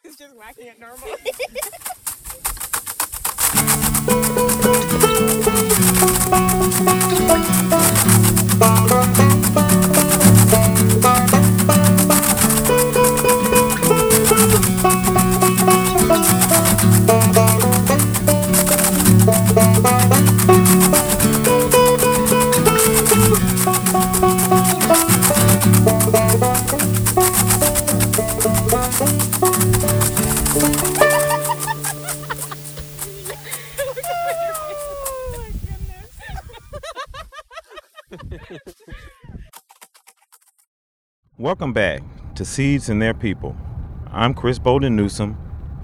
was just whacking it normal. Welcome back to Seeds and Their People. I'm Chris Bolden Newsome,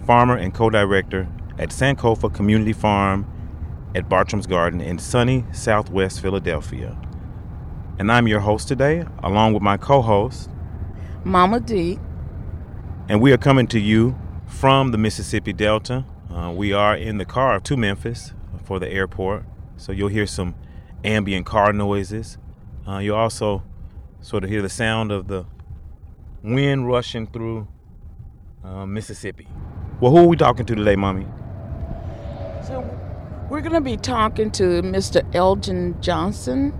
farmer and co director at Sankofa Community Farm at Bartram's Garden in sunny southwest Philadelphia. And I'm your host today, along with my co host, Mama D. And we are coming to you from the Mississippi Delta. Uh, we are in the car to Memphis for the airport, so you'll hear some ambient car noises. Uh, you'll also sort of hear the sound of the wind rushing through uh, Mississippi. Well, who are we talking to today, Mommy? So, we're going to be talking to Mr. Elgin Johnson,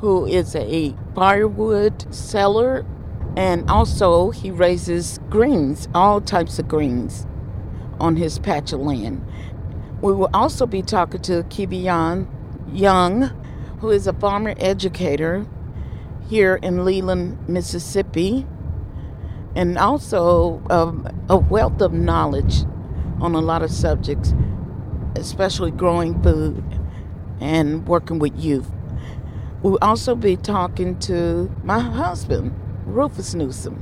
who is a firewood seller, and also he raises greens, all types of greens, on his patch of land. We will also be talking to Kevion Young, who is a farmer educator here in Leland, Mississippi, and also um, a wealth of knowledge on a lot of subjects, especially growing food and working with youth. We'll also be talking to my husband, Rufus Newsome.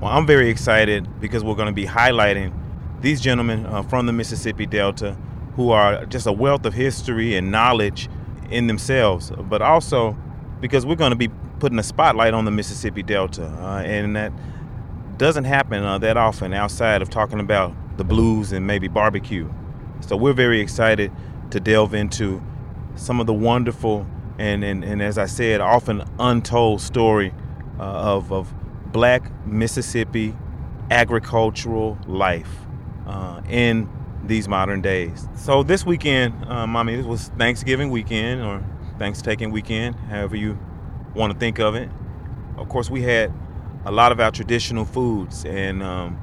Well, I'm very excited because we're going to be highlighting these gentlemen uh, from the Mississippi Delta who are just a wealth of history and knowledge in themselves, but also because we're going to be putting a spotlight on the Mississippi Delta, uh, and that doesn't happen uh, that often outside of talking about the blues and maybe barbecue. So we're very excited to delve into some of the wonderful and, and, and as I said, often untold story uh, of, of black Mississippi agricultural life uh, in these modern days. So this weekend, um, I mean, was Thanksgiving weekend or Thanksgiving weekend, however you want to think of it. Of course, we had a lot of our traditional foods, and um,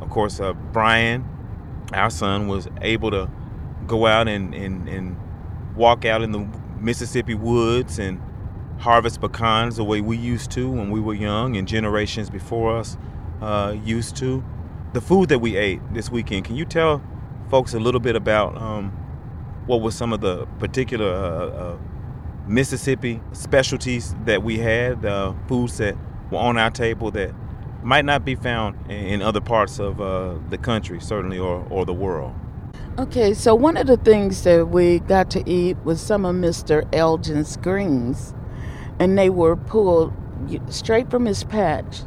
of course, uh, Brian, our son, was able to go out and, and, and walk out in the Mississippi woods and harvest pecans the way we used to when we were young and generations before us uh, used to. The food that we ate this weekend, can you tell folks a little bit about um, what were some of the particular uh, uh, Mississippi specialties that we had, the foods that on our table that might not be found in other parts of uh, the country, certainly, or, or the world. Okay, so one of the things that we got to eat was some of Mr. Elgin's greens, and they were pulled straight from his patch.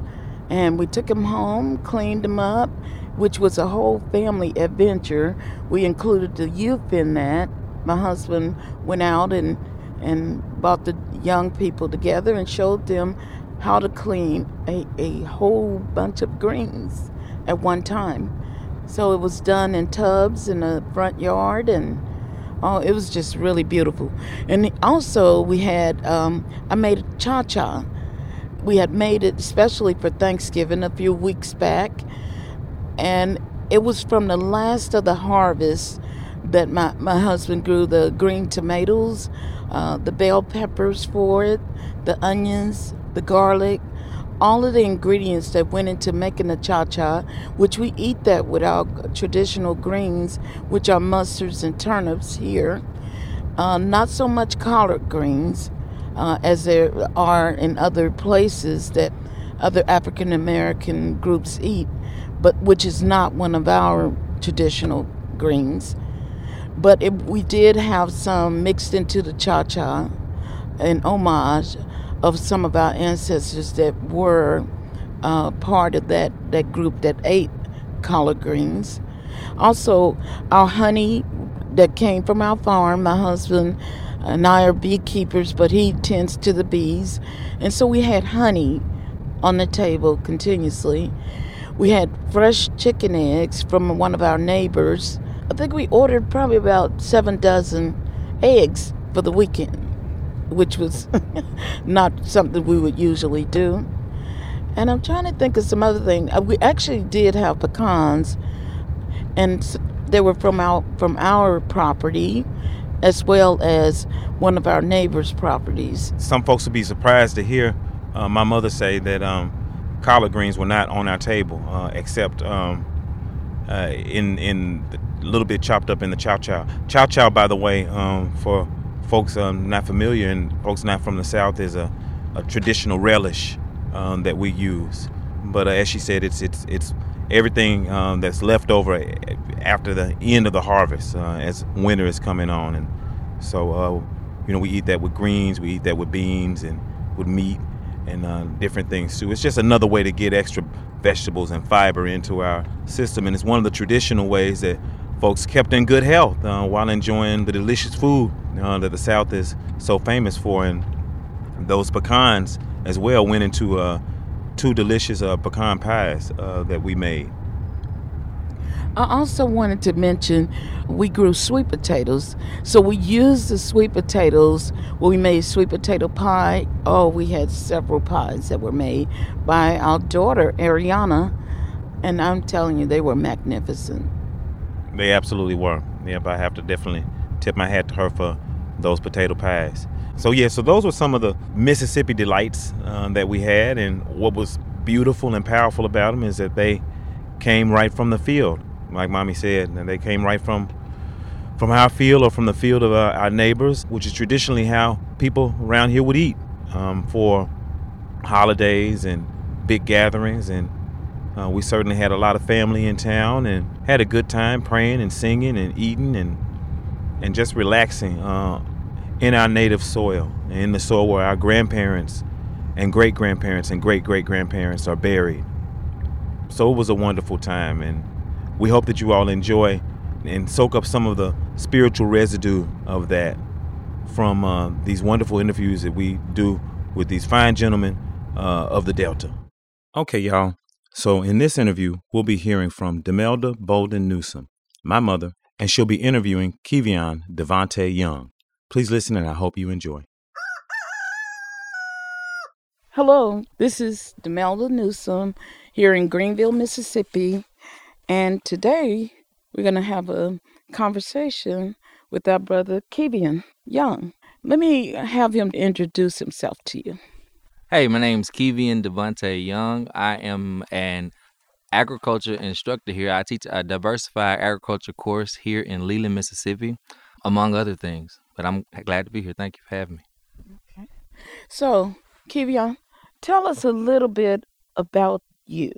And we took them home, cleaned them up, which was a whole family adventure. We included the youth in that. My husband went out and and brought the young people together and showed them how to clean a, a whole bunch of greens at one time. So it was done in tubs in the front yard, and oh, it was just really beautiful. And also, we had um, I made a cha cha. We had made it especially for Thanksgiving a few weeks back, and it was from the last of the harvest that my, my husband grew the green tomatoes uh, the bell peppers for it, the onions, the garlic, all of the ingredients that went into making the cha cha, which we eat that with our traditional greens, which are mustards and turnips here. Uh, not so much collard greens uh, as there are in other places that other African American groups eat, but which is not one of our traditional greens. But it, we did have some mixed into the cha cha, an homage of some of our ancestors that were uh, part of that, that group that ate collard greens. Also, our honey that came from our farm, my husband and I are beekeepers, but he tends to the bees. And so we had honey on the table continuously. We had fresh chicken eggs from one of our neighbors. I think we ordered probably about seven dozen eggs for the weekend, which was not something we would usually do. And I'm trying to think of some other thing. Uh, we actually did have pecans, and they were from our from our property, as well as one of our neighbors' properties. Some folks would be surprised to hear uh, my mother say that um, collard greens were not on our table, uh, except um, uh, in in a little bit chopped up in the chow chow. Chow chow, by the way, um, for folks um, not familiar and folks not from the South, is a, a traditional relish um, that we use. But uh, as she said, it's it's it's everything um, that's left over after the end of the harvest uh, as winter is coming on, and so uh, you know we eat that with greens, we eat that with beans and with meat and uh, different things too. It's just another way to get extra vegetables and fiber into our system, and it's one of the traditional ways that folks kept in good health uh, while enjoying the delicious food uh, that the South is so famous for, and those pecans as well went into uh, two delicious uh, pecan pies uh, that we made. I also wanted to mention we grew sweet potatoes. So we used the sweet potatoes we made sweet potato pie. Oh, we had several pies that were made by our daughter, Ariana. And I'm telling you, they were magnificent. They absolutely were. Yep, I have to definitely tip my hat to her for those potato pies. So yeah, so those were some of the Mississippi delights uh, that we had, and what was beautiful and powerful about them is that they came right from the field, like mommy said, and they came right from from our field or from the field of our, our neighbors, which is traditionally how people around here would eat um, for holidays and big gatherings, and uh, we certainly had a lot of family in town and had a good time praying and singing and eating and and just relaxing. Uh, in our native soil, in the soil where our grandparents and great grandparents and great great grandparents are buried. So it was a wonderful time, and we hope that you all enjoy and soak up some of the spiritual residue of that from uh, these wonderful interviews that we do with these fine gentlemen uh, of the Delta. Okay, y'all. So in this interview, we'll be hearing from Demalda Bolden Newsome, my mother, and she'll be interviewing Kevion Devanté Young. Please listen and I hope you enjoy. Hello, this is Demalda Newsome here in Greenville, Mississippi. And today we're going to have a conversation with our brother Kevion Young. Let me have him introduce himself to you. Hey, my name's Kevion Devanté Young. I am an agriculture instructor here. I teach a diversified agriculture course here in Leland, Mississippi, among other things. But I'm glad to be here. Thank you for having me. Okay. So, Kevion, tell us a little bit about you.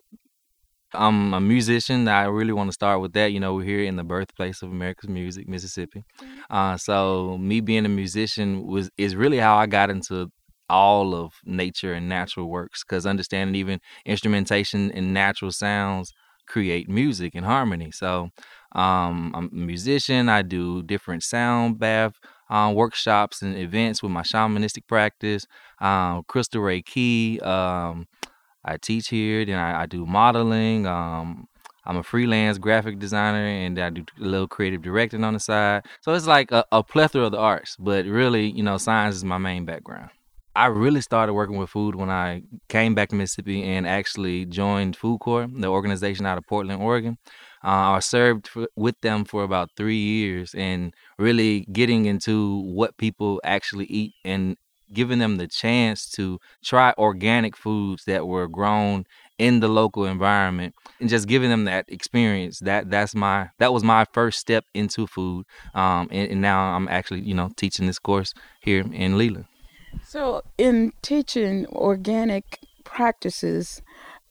I'm a musician. I really want to start with that. You know, we're here in the birthplace of America's music, Mississippi. Mm-hmm. Uh, so, me being a musician was is really how I got into all of nature and natural works because understanding even instrumentation and natural sounds create music and harmony. So, um, I'm a musician. I do different sound bath um, workshops and events with my shamanistic practice. Um, Crystal Reiki. Um, I teach here. Then I, I do modeling. Um, I'm a freelance graphic designer and I do a little creative directing on the side. So it's like a, a plethora of the arts, but really, you know, science is my main background. I really started working with food when I came back to Mississippi and actually joined Food Corps, the organization out of Portland, Oregon. Uh, I served for, with them for about three years and really getting into what people actually eat and giving them the chance to try organic foods that were grown in the local environment and just giving them that experience that that's my that was my first step into food um, and, and now i'm actually you know teaching this course here in leland so in teaching organic practices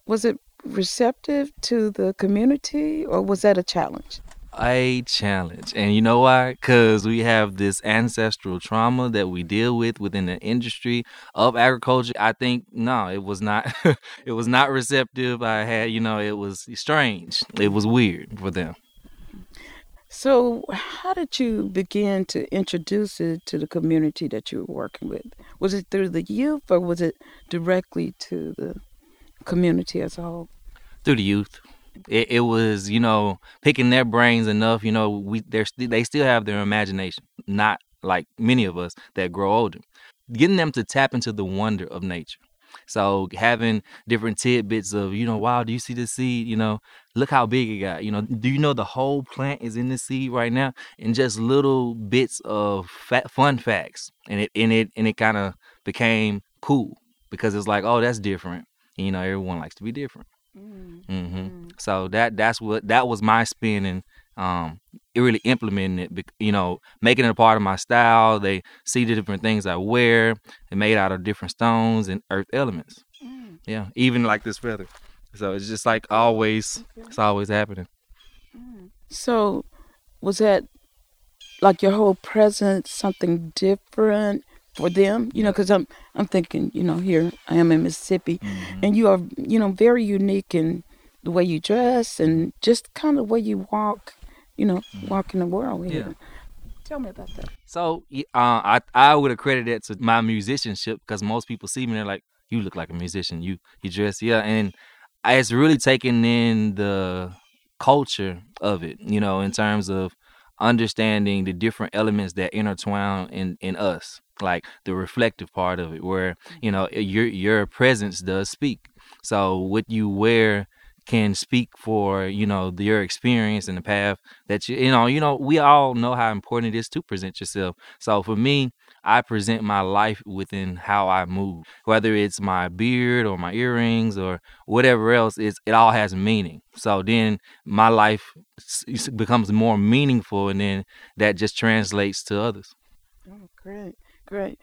was it receptive to the community, or was that a challenge? A challenge. And you know why? Because we have this ancestral trauma that we deal with within the industry of agriculture. I think, no, it was not, it was not receptive. I had, you know, it was strange. It was weird for them. So, how did you begin to introduce it to the community that you were working with? Was it through the youth or was it directly to the community as a whole? through the youth. It, it was, you know, picking their brains enough. You know, we they they still have their imagination, not like many of us that grow older. Getting them to tap into the wonder of nature. So having different tidbits of, you know, wow, do you see the seed? You know, look how big it got. You know, do you know the whole plant is in the seed right now? And just little bits of fat, fun facts, and it and it and it kind of became cool because it's like, oh, that's different. And, you know, everyone likes to be different. Mm. hmm mm. So that that's what that was my spin and um, it really implementing it, you know, making it a part of my style. They see the different things I wear. It made out of different stones and earth elements. Mm. Yeah, even like this feather. So it's just like always, okay. it's always happening. Mm. So, was that like your whole presence something different for them? You know, because I'm I'm thinking, you know, here I am in Mississippi, mm-hmm. and you are, you know, very unique in the way you dress and just kind of the way you walk you know, mm-hmm. walk in the world. Yeah. Tell me about that. So uh, I I would accredit that to my musicianship because most people see me and they're like, "You look like a musician. You you dress yeah." And it's really taking in the culture of it, you know, in terms of understanding the different elements that intertwine in in us, like the reflective part of it, where you know your your presence does speak. So what you wear can speak for you know your experience and the path that you you know you know we all know how important it is to present yourself. So for me i present my life within how i move. Whether it's my beard or my earrings or whatever else it's, it all has meaning. So then my life becomes more meaningful and then that just translates to others. Oh great Great.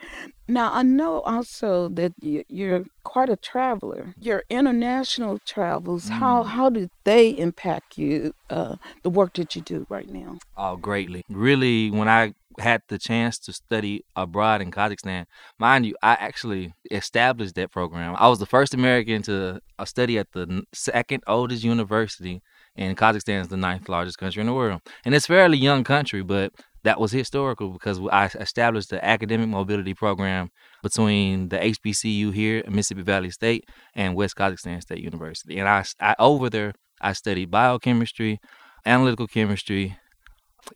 Now, I know also that you're quite a traveler. Your international travels, how, mm. how do they impact you, uh, the work that you do right now? Oh, greatly. Really, when I had the chance to study abroad in Kazakhstan, mind you, I actually established that program. I was the first American to uh, study at the second oldest university and Kazakhstan is the ninth largest country in the world. And it's a fairly young country, but that was historical because I established the academic mobility program between the HBCU here at Mississippi Valley State and West Kazakhstan State University. And I, I over there, I studied biochemistry, analytical chemistry,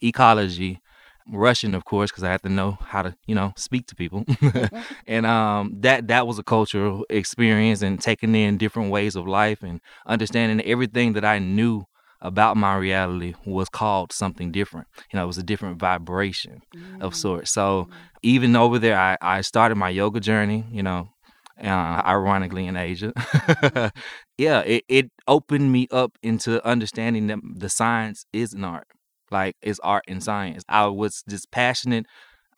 ecology, Russian, of course, because I had to know how to, you know, speak to people. and um, that that was a cultural experience and taking in different ways of life and understanding everything that I knew about my reality was called something different. You know, it was a different vibration mm. of sorts. So mm. even over there, I, I started my yoga journey, you know, uh, ironically in Asia. yeah, it, it opened me up into understanding that the science is an art. Like it's art and science. I was this passionate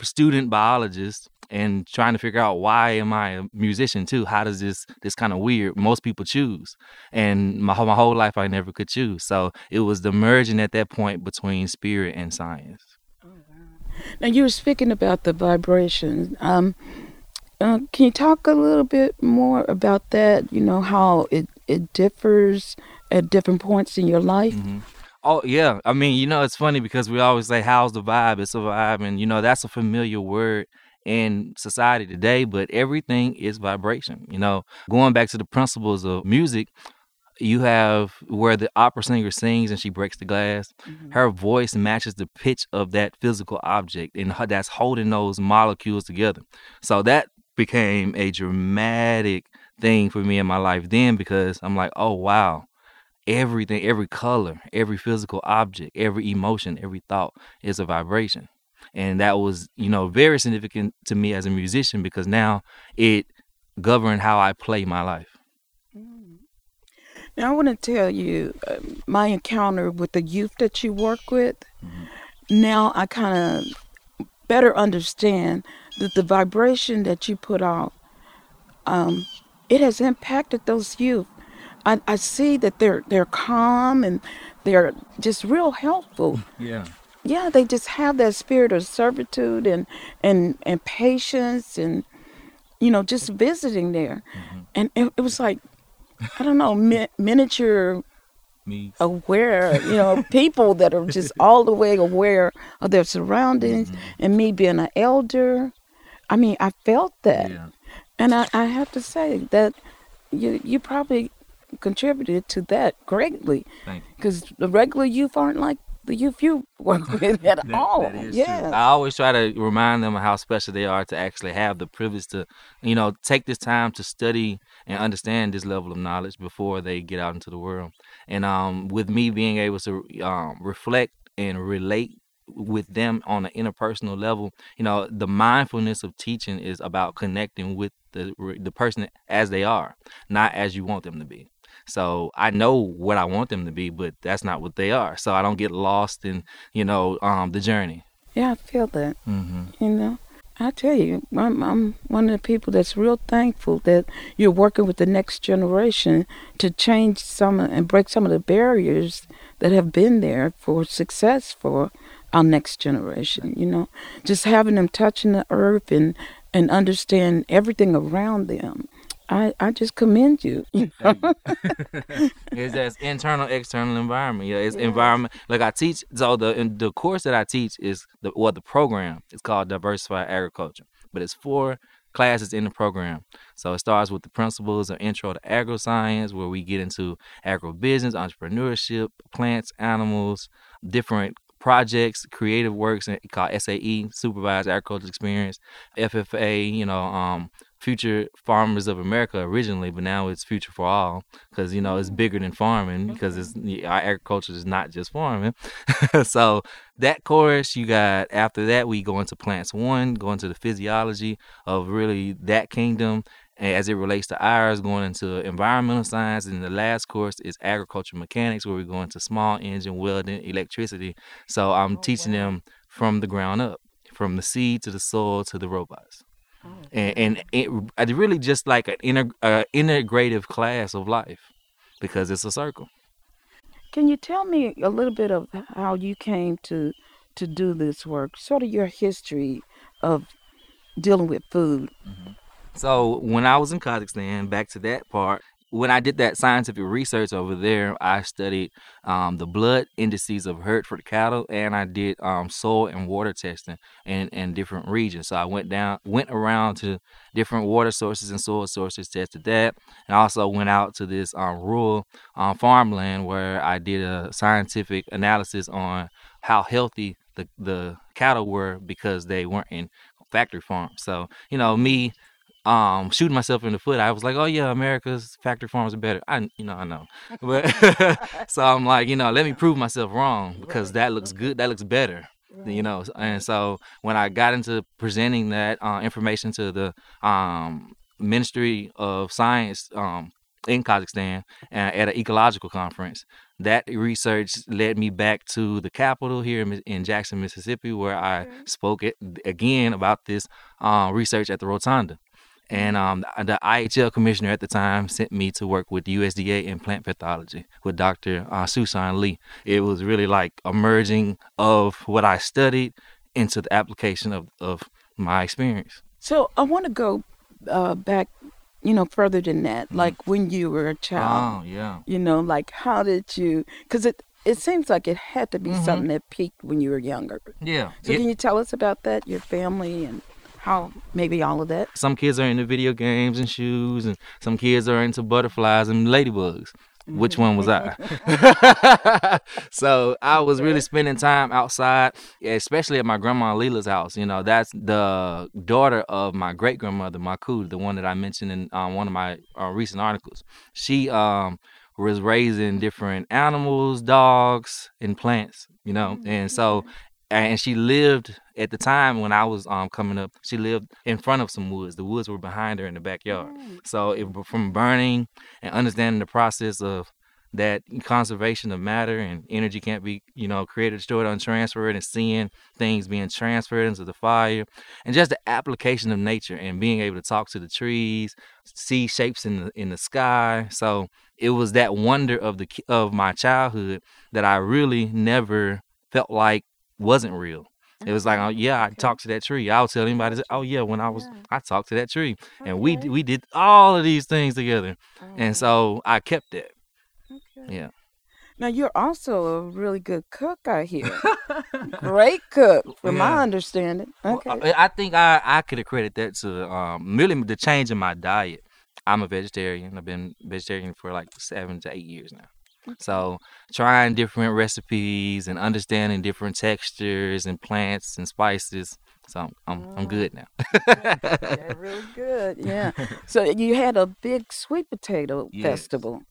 student biologist and trying to figure out why am I a musician too? How does this this kind of weird? Most people choose, and my my whole life I never could choose. So it was the merging at that point between spirit and science. Oh, now you were speaking about the vibration. Um, uh, can you talk a little bit more about that? You know how it it differs at different points in your life. Mm-hmm. Oh yeah, I mean, you know, it's funny because we always say, "How's the vibe?" It's a vibe, and you know, that's a familiar word in society today, but everything is vibration. You know, going back to the principles of music, you have where the opera singer sings and she breaks the glass. Mm-hmm. Her voice matches the pitch of that physical object, and that's holding those molecules together. So that became a dramatic thing for me in my life then because I'm like, oh wow, everything, every color, every physical object, every emotion, every thought is a vibration and that was you know very significant to me as a musician because now it governed how I play my life. Mm. Now I want to tell you uh, my encounter with the youth that you work with. Mm-hmm. Now I kind of better understand that the vibration that you put out, um, it has impacted those youth. I, I see that they're they're calm and they're just real helpful. Yeah yeah, they just have that spirit of servitude and and and patience and you know just visiting there, mm-hmm. and it, it, was like I don't know mi- miniature Me. aware, you know, people that are just all the way aware of their surroundings, mm-hmm. and me being an elder. I mean, I felt that, yeah. and I, I have to say that you you probably contributed to that greatly. Because the regular youth aren't like youth you work with at all. That is yeah. I always try to remind them of how special they are to actually have the privilege to, you know, take this time to study and understand this level of knowledge before they get out into the world. And um, with me being able to um, reflect and relate with them on an interpersonal level, you know, the mindfulness of teaching is about connecting with the the person as they are, not as you want them to be. So I know what I want them to be, but that's not what they are. So I don't get lost in, you know, um, the journey. Yeah, I feel that. Mm-hmm. You know, I tell you, I'm, I'm one of the people that's real thankful that you're working with the next generation to change some and break some of the barriers that have been there for success for our next generation. You know, just having them touching the earth and and understand everything around them. I, I just commend you. you know? it's that internal external environment yeah it's Yes. environment like i teach so the in the course that i teach is the well the program is called diversified agriculture but it's four classes in the program so it starts with the principles of intro to agroscience where we get into agribusiness entrepreneurship plants animals different projects creative works and called sae supervised agricultural experience ffa you know um future farmers of america originally but now it's future for all because you know it's mm. bigger than farming because it's our agriculture is not just farming. So that course you got after that we go into plants one go into the physiology of really that kingdom as it relates to ours going into environmental science and the last course is agriculture mechanics where we go into small engine welding electricity. So i'm Oh, teaching wow. them from the ground up from the seed to the soil to the robots and, and it, it's really just like an inter, uh, integrative class of life because it's a circle. Can you tell me a little bit of how you came to to do this work? Sort of your history of dealing with food. So when I was in Kazakhstan, back to that part, when I did that scientific research over there, I studied um, the blood indices of Hereford cattle, and I did um, soil and water testing in, in different regions. So I went down, went around to different water sources and soil sources, tested that, and also went out to this um, rural um, farmland where I did a scientific analysis on how healthy the, the cattle were because they weren't in factory farms. So you know me um shooting myself in the foot i was like oh yeah america's factory farms are better. I you know i know. But so i'm like you know let me prove myself wrong because that looks good that looks better you know and so when i got into presenting that uh, information to the um ministry of science um in kazakhstan uh, at an ecological conference that research led me back to the capital here in, jackson mississippi where i spoke again about this uh, research at the rotunda and um, the IHL commissioner at the time sent me to work with USDA in plant pathology with Dr. Uh, Susan Lee. It was really like a merging of what I studied into the application of, of my experience. So I want to go uh, back, you know, further than that. Like when you were a child, Oh, yeah. you know, like how did you? Because it it seems like it had to be Mhm. something that peaked when you were younger. Yeah. So It- can you tell us about that, your family, and how maybe all of that? some kids are into video games and shoes, and some kids are into butterflies and ladybugs. Which one was I? so I was really spending time outside, especially at my grandma Leela's house. You know, that's the daughter of my great grandmother, Makud, the one that I mentioned in um, one of my uh, recent articles. She um, was raising different animals, dogs, and plants. You know, and so and she lived at the time when I was um coming up. She lived in front of some woods. The woods were behind her in the backyard. So it, from burning and understanding the process of that conservation of matter and energy can't be you know created, destroyed, untransferred, and seeing things being transferred into the fire, and just the application of nature and being able to talk to the trees, see shapes in the in the sky. So it was that wonder of the of my childhood that I really never felt like wasn't real. It was like, oh yeah, I talked to that tree. I'll tell anybody, oh yeah, when I was, I talked to that tree, and we we did all of these things together, and so I kept that. okay. Yeah. Now you're also a really good cook, I hear. Great cook, from my understanding. Okay. I, I think I I could accredit that to um really the change in my diet. I'm a vegetarian. I've been vegetarian for like seven to eight years now. So trying different recipes and understanding different textures and plants and spices. So I'm I'm, I'm good now. yeah, real good. Yeah. So you had a big sweet potato Yes. festival.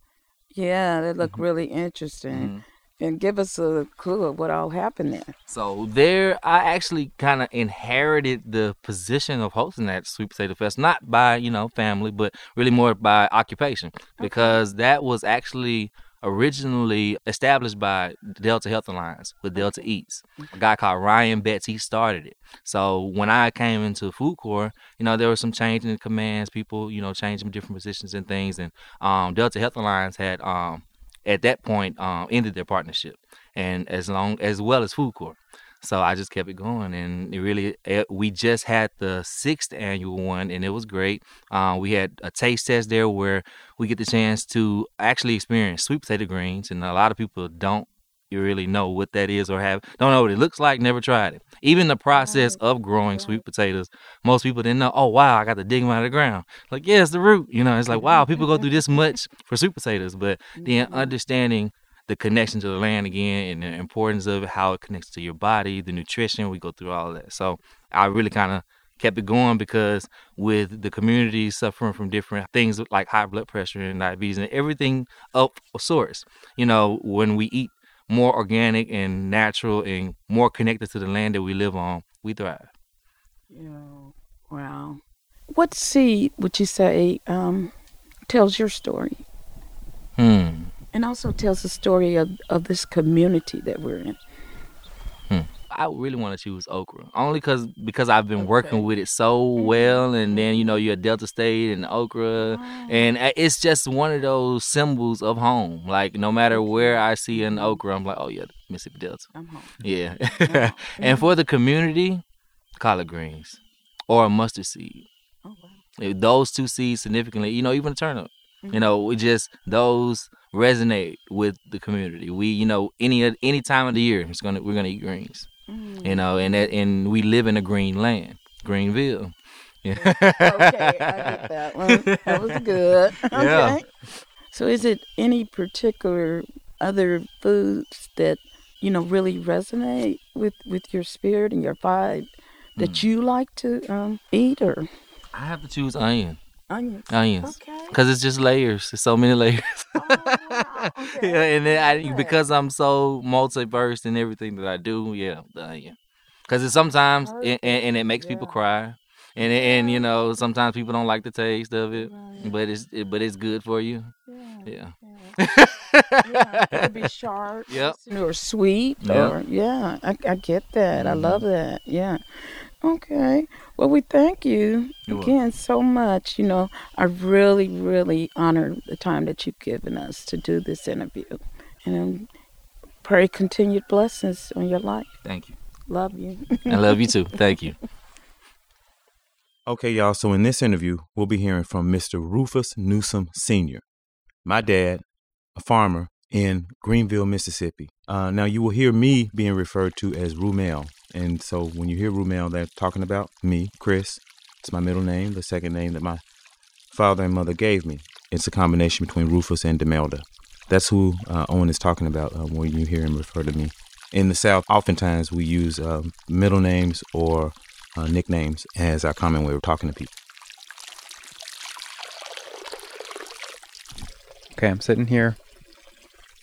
Yeah, that looked Mhm. really interesting. Mhm. And give us a clue of what all happened there. So there, I actually kind of inherited the position of hosting that sweet potato fest, not by you know family, but really more by occupation, because that was actually originally established by Delta Health Alliance with Delta Eats. A guy called Ryan Betts, he started it. So when I came into Food Corps, you know there was some change in commands, people you know changing different positions and things, and um, Delta Health Alliance had um, at that point um, ended their partnership and as long as well as food court so i just kept it going and it really it, we just had the sixth annual one and it was great. Uh, we had a taste test there where we get the chance to actually experience sweet potato greens and a lot of people don't really know what that is or have don't know what it looks like never tried it. Even the process of growing sweet potatoes most people didn't know oh wow i got to dig them out of the ground. Like yeah it's the root you know it's like wow people go mm-hmm. through this much for sweet potatoes. But then mm-hmm. understanding the connection to the land again and the importance of it, how it connects to your body, the nutrition, we go through all of that. So I really kind of kept it going because with the community suffering from different things like high blood pressure and diabetes and everything of source, you know, when we eat more organic and natural and more connected to the land that we live on, we thrive. Yeah. Wow. What seed would you say um, tells your story? Hmm. And also tells the story of, of this community that we're in. I really want to choose okra only because because I've been working with it so well, and then you know you're at Delta State and okra, and uh, it's just one of those symbols of home. Like no matter where I see an okra, I'm like, oh yeah, Mississippi Delta, I'm home. yeah. Yeah. and for the community, collard greens or a mustard seed. Oh, wow. Those two seeds significantly, you know, even a turnip. You know, we just those resonate with the community. We, you know, any any time of the year, it's gonna we're gonna eat greens Mm. you know, and that, and we live in a green land, Greenville. Yeah. okay, I get that one. That was good. Okay. Yeah. So, is it any particular other foods that you know really resonate with with your spirit and your vibe that Mm. you like to um, eat or I have to choose onion, onions? onions, Okay. because it's just layers. There's so many layers. Oh, wow. Okay. yeah, and then I, Yeah. because I'm so multiverse in everything that I do, yeah, the onion. Because it's sometimes and, and, and it makes people cry, and and you know sometimes people don't like the taste of it, Right. but it's it, but it's good for you. Yeah. Yeah. Yeah. yeah, it could be sharp Yep. or sweet Yep. or yeah, I, I get that. I Mhm. love that. Yeah. Okay. Well, we thank you You're again so much. You know, I really, really honor the time that you've given us to do this interview, and um, pray continued blessings on your life. Thank you. Love you. I love you too. Thank you. Okay, y'all. So in this interview, we'll be hearing from Mr. Rufus Newsome Sr., my dad, a farmer in Greenville, Mississippi. Uh, now, you will hear me being referred to as Rumel. And so when you hear Rumel, they're talking about me, Chris. It's my middle name, the second name that my father and mother gave me. It's a combination between Rufus and Demalda. That's who uh, Owen is talking about uh, when you hear him refer to me. In the South, oftentimes we use uh, middle names or uh, nicknames as our common way of talking to people. Okay, I'm sitting here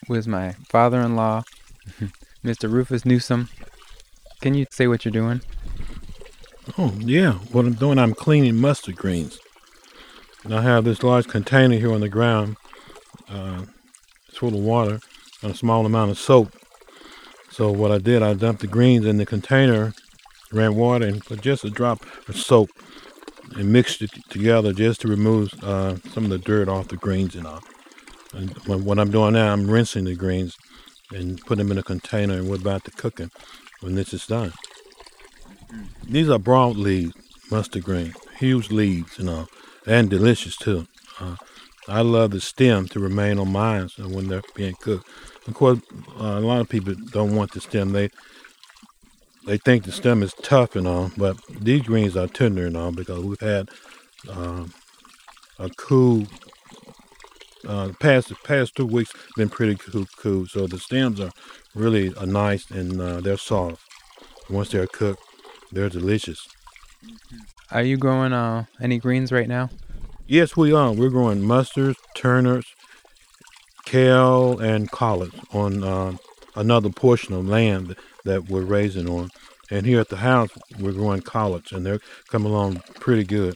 with my father-in-law, Mr. Rufus Newsome. Can you say what you're doing? Oh, yeah. What I'm doing, I'm cleaning mustard greens. And I have this large container here on the ground. Uh, it's full of water and a small amount of soap. So what I did, I dumped the greens in the container, ran water and put just a drop of soap and mixed it together just to remove uh, some of the dirt off the greens and all. And what I'm doing now, I'm rinsing the greens and put them in a container and we're about to cook them when this is done. These are broadleaf mustard green, huge leaves, you know, and delicious too. Uh, I love the stem to remain on mine when they're being cooked. Of course, uh, a lot of people don't want the stem. They they think the stem is tough and all, but these greens are tender and all because we've had um, a cool. Uh, past the past two weeks been pretty cool, cool. So the stems are really uh, nice and uh, they're soft. Once they're cooked, they're delicious. Are you growing uh, any greens right now? Yes, we are. We're growing mustards, turnips, kale, and collards on uh, another portion of land that we're raising on. And here at the house, we're growing collards, and they're coming along pretty good.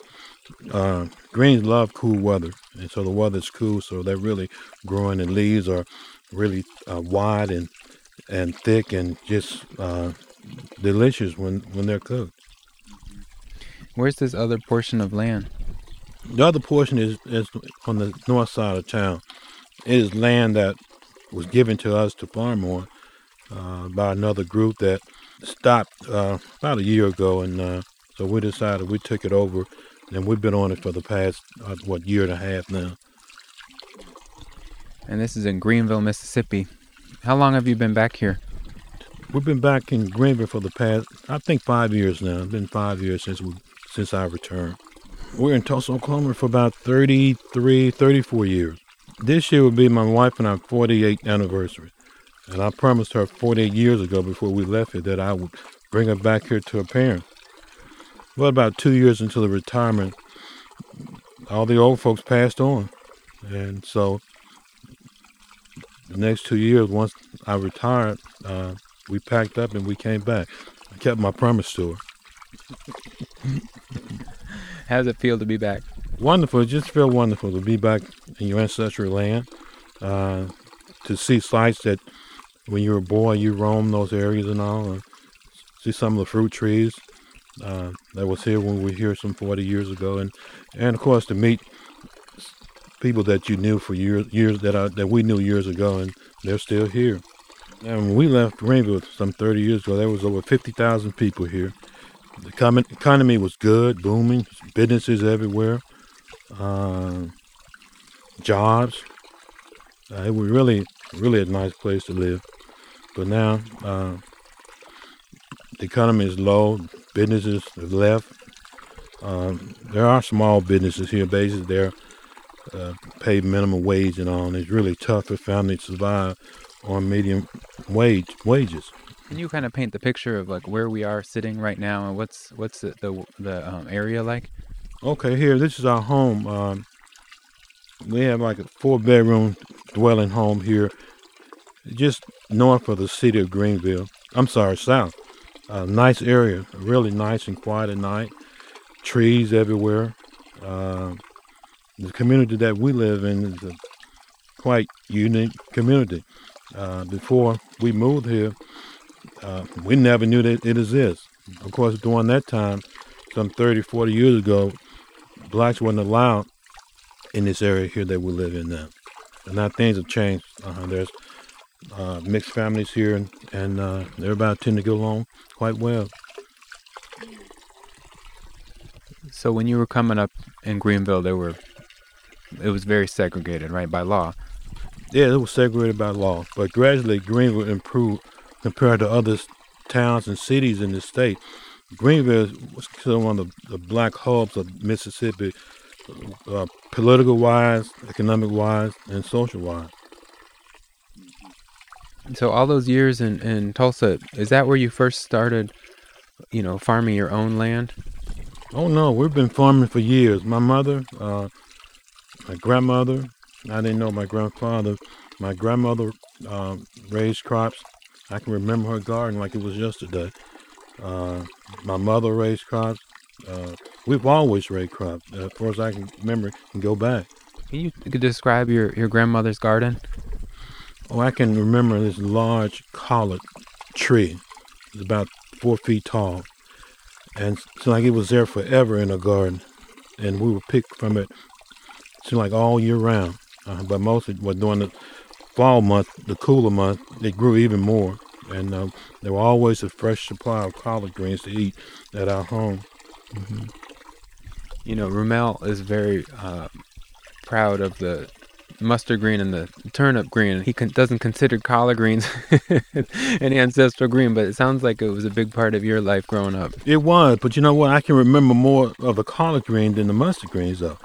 Uh, greens love cool weather, and so the weather's cool, so they're really growing. and leaves are really uh, wide and and thick, and just uh, delicious when when they're cooked. Where's this other portion of land? The other portion is, is on the north side of town. It is land that was given to us to farm on uh, by another group that stopped uh, about a year ago, and uh, so we decided we took it over, and we've been on it for the past uh, what year and a half now. And this is in Greenville, Mississippi. How long have you been back here? We've been back in Greenville for the past, I think, five years now. It's been five years since we since I returned. We're in Tulsa, Oklahoma for about 33, 34 years. This year will be my wife and our 48th anniversary. And I promised her 48 years ago before we left here that I would bring her back here to her parents. Well, about two years into the retirement, all the old folks passed on. And so the next two years, once I retired, uh, we packed up and we came back. I kept my promise to her. How does it feel to be back? Wonderful. It just feel wonderful to be back in your ancestral land. Uh, to see sites that when you were a boy you roamed those areas and all. And see some of the fruit trees uh, that was here when we were here some 40 years ago, and and of course to meet people that you knew for years years that I, that we knew years ago, and they're still here. And when we left Greenville some 30 years ago, there was over 50,000 people here. The economy was good, booming, businesses everywhere, uh, jobs. Uh, it was really, really a nice place to live. But now uh, the economy is low, businesses have left. Um, there are small businesses here, basically they're uh, paid minimum wage and all, and it's really tough for families to survive on medium wage wages. Can you kind of paint the picture of like where we are sitting right now and what's what's the the, the um, area like? Okay, here this is our home. Um, we have like a four bedroom dwelling home here, just north of the city of Greenville. I'm sorry, south. A nice area, really nice and quiet at night. Trees everywhere. Uh, the community that we live in is a quite unique community. Uh, before we moved here, uh, we never knew that it exists. Of course, during that time, some 30, 40 years ago, blacks weren't allowed in this area here that we live in now. And now things have changed. Uh, there's uh, mixed families here, and, and uh, everybody tend to get along quite well. So when you were coming up in Greenville, there were it was very segregated, right, by law. Yeah, it was segregated by law, but gradually Greenville improved compared to other towns and cities in the state. Greenville was considered one of the, the black hubs of Mississippi, uh, political wise, economic wise, and social wise. So all those years in, in Tulsa, is that where you first started, you know, farming your own land? Oh no, we've been farming for years. My mother, uh, my grandmother, I didn't know my grandfather. My grandmother uh, raised crops I can remember her garden like it was yesterday. Uh, my mother raised crops. Uh, we've always raised crops as far as I can remember and go back. Can you describe your, your grandmother's garden? Oh, I can remember this large collard tree. It's about four feet tall. And it's like it was there forever in the garden. And we would pick from it, it seemed like all year round. Uh, but mostly well, during the fall month, the cooler month, it grew even more. And um, there were always a fresh supply of collard greens to eat at our home. Mm-hmm. You know, Rumel is very uh, proud of the mustard green and the turnip green. He con- doesn't consider collard greens an ancestral green, but it sounds like it was a big part of your life growing up. It was, but you know what? I can remember more of the collard green than the mustard greens, though.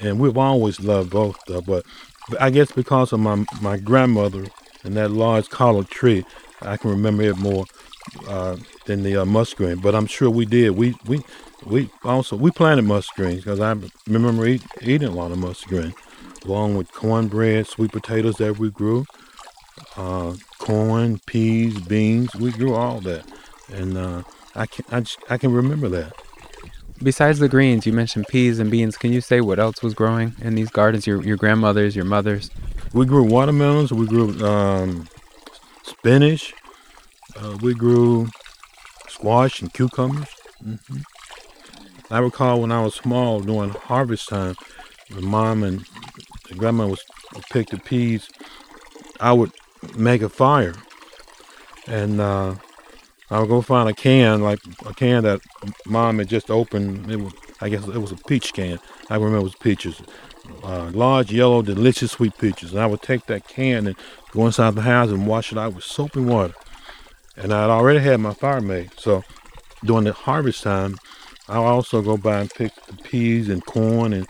and we've always loved both. Though, but I guess because of my my grandmother and that large collard tree, I can remember it more uh, than the uh, green. But I'm sure we did. We we we also we planted mustard greens because I remember eat, eating a lot of musgreen, along with cornbread, sweet potatoes that we grew, uh, corn, peas, beans. We grew all that, and uh, I can I, just, I can remember that. Besides the greens, you mentioned peas and beans. Can you say what else was growing in these gardens? Your your grandmother's, your mother's. We grew watermelons. We grew um, spinach. Uh, we grew squash and cucumbers. Mm-hmm. I recall when I was small during harvest time, my mom and grandma was pick the peas. I would make a fire, and uh, I would go find a can, like a can that mom had just opened. It was, I guess, it was a peach can. I remember it was peaches, uh, large, yellow, delicious sweet peaches. And I would take that can and go inside the house and wash it out with soap and water. And I'd already had my fire made, so during the harvest time, I'll also go by and pick the peas and corn and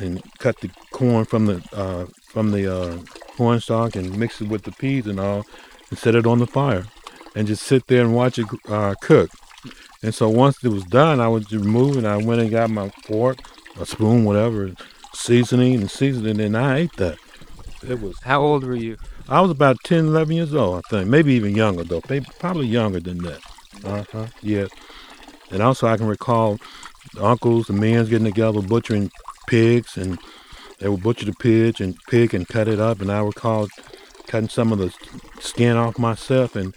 and cut the corn from the uh, from the uh, cornstalk and mix it with the peas and all, and set it on the fire, and just sit there and watch it uh, cook. And so once it was done, I would remove it. I went and got my fork, a spoon, whatever, seasoning and seasoning, and I ate that. It was. How old were you? I was about 10, 11 years old, I think. Maybe even younger, though. Maybe, probably younger than that. Uh huh. Yeah. And also, I can recall the uncles and men getting together butchering pigs, and they would butcher the pig and pig and cut it up. And I recall cutting some of the skin off myself and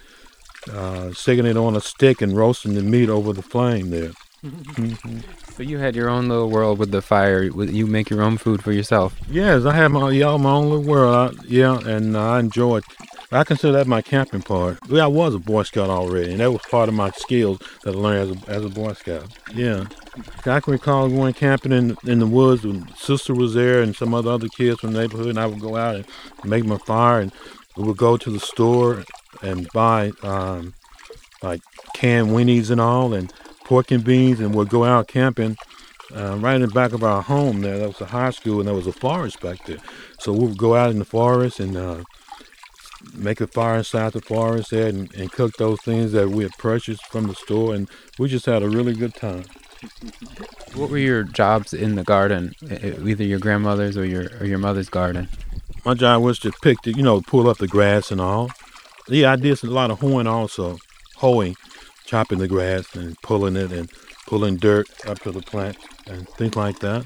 uh, sticking it on a stick and roasting the meat over the flame there. Mm-hmm. So you had your own little world with the fire. You make your own food for yourself. Yes, I have my yeah my own little world. I, yeah, and I enjoy it. I consider that my camping part. Yeah, I was a Boy Scout already, and that was part of my skills that I learned as a, as a Boy Scout. Yeah, I can recall going camping in in the woods when sister was there and some other other kids from the neighborhood, and I would go out and make my fire, and we would go to the store and buy um, like canned weenies and all, and pork and beans, and we'd go out camping uh, right in the back of our home there. That was a high school, and there was a forest back there. So we would go out in the forest and uh, make a fire inside the forest there and, and cook those things that we had purchased from the store, and we just had a really good time. What were your jobs in the garden, either your grandmother's or your or your mother's garden? My job was to pick the, you know, pull up the grass and all. Yeah, I did a lot of hoeing also, hoeing, chopping the grass and pulling it and pulling dirt up to the plant and things like that.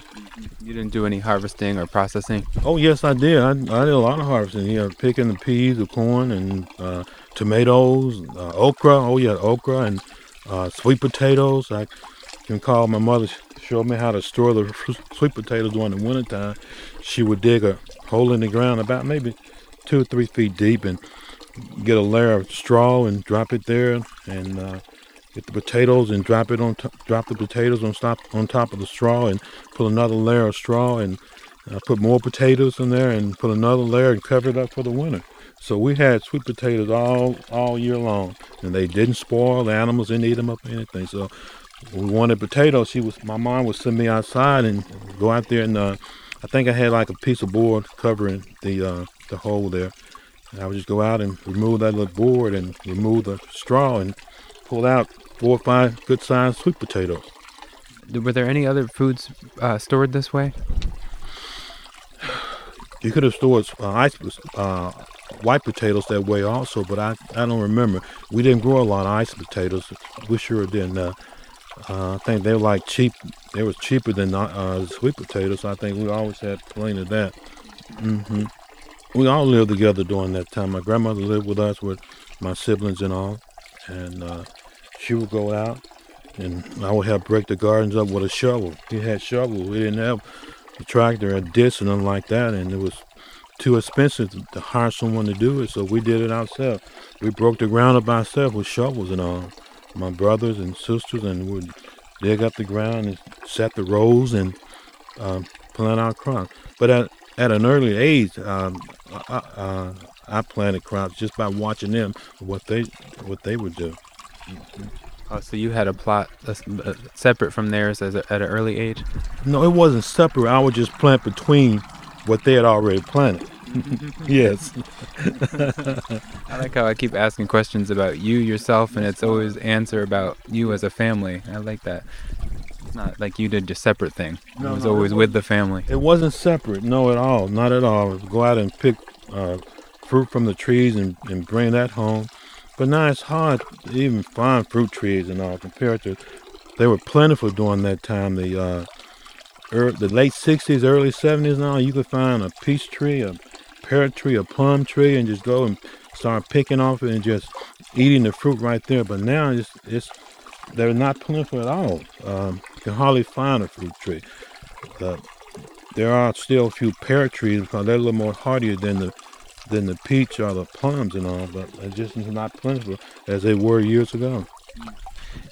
You didn't do any harvesting or processing? Oh yes, I did. I, I did a lot of harvesting. You know, picking the peas, the corn, and uh, tomatoes, uh, okra. Oh yeah, okra and uh, sweet potatoes. I can call my mother showed me how to store the sweet potatoes during the wintertime. She would dig a hole in the ground about maybe two or three feet deep and get a layer of straw and drop it there and uh, get the potatoes and drop it on t- drop the potatoes on top on top of the straw and put another layer of straw and uh, put more potatoes in there and put another layer and cover it up for the winter. So we had sweet potatoes all all year long, and they didn't spoil. The animals didn't eat them up or anything. So we wanted potatoes. She was my mom would send me outside and go out there and uh, I think I had like a piece of board covering the uh, the hole there. And I would just go out and remove that little board and remove the straw and pull out four or five good sized sweet potatoes. Were there any other foods uh, stored this way? You could have stored uh, ice, uh, white potatoes that way also, but I, I don't remember. We didn't grow a lot of ice potatoes. We sure didn't. Uh, uh, I think they were like cheap. They was cheaper than uh, sweet potatoes. So I think we always had plenty of that. Mm-hmm. We all lived together during that time. My grandmother lived with us with my siblings and all, and uh, she would go out, and I would help break the gardens up with a shovel. We had shovels. We didn't have a tractor, a disc, or nothing like that, and it was too expensive to hire someone to do it. So we did it ourselves. We broke the ground up ourselves with shovels and all my brothers and sisters and would dig up the ground and set the rows and um, plant our crops. But at, at an early age, um, I, uh, I planted crops just by watching them what they what they would do. Oh, so you had a plot uh, separate from theirs as a, at an early age? No, it wasn't separate. I would just plant between what they had already planted. Yes. I like how I keep asking questions about you yourself, and it's always answer about you as a family. I like that. It's not like you did your separate thing. No, it was no, it always with the family. It wasn't separate, no, at all, not at all. Go out and pick uh, fruit from the trees and, and bring that home. But now it's hard to even find fruit trees and all compared to. They were plentiful during that time. The uh, the late '60s, early '70s. Now you could find a peach tree, a pear tree, a plum tree, and just go and start picking off and just eating the fruit right there. But now it's it's they're not plentiful at all. Um, you can hardly find a fruit tree. Uh, there are still a few pear trees because they're a little more hardier than the than the peach or the plums and all, but it just is not plentiful as they were years ago.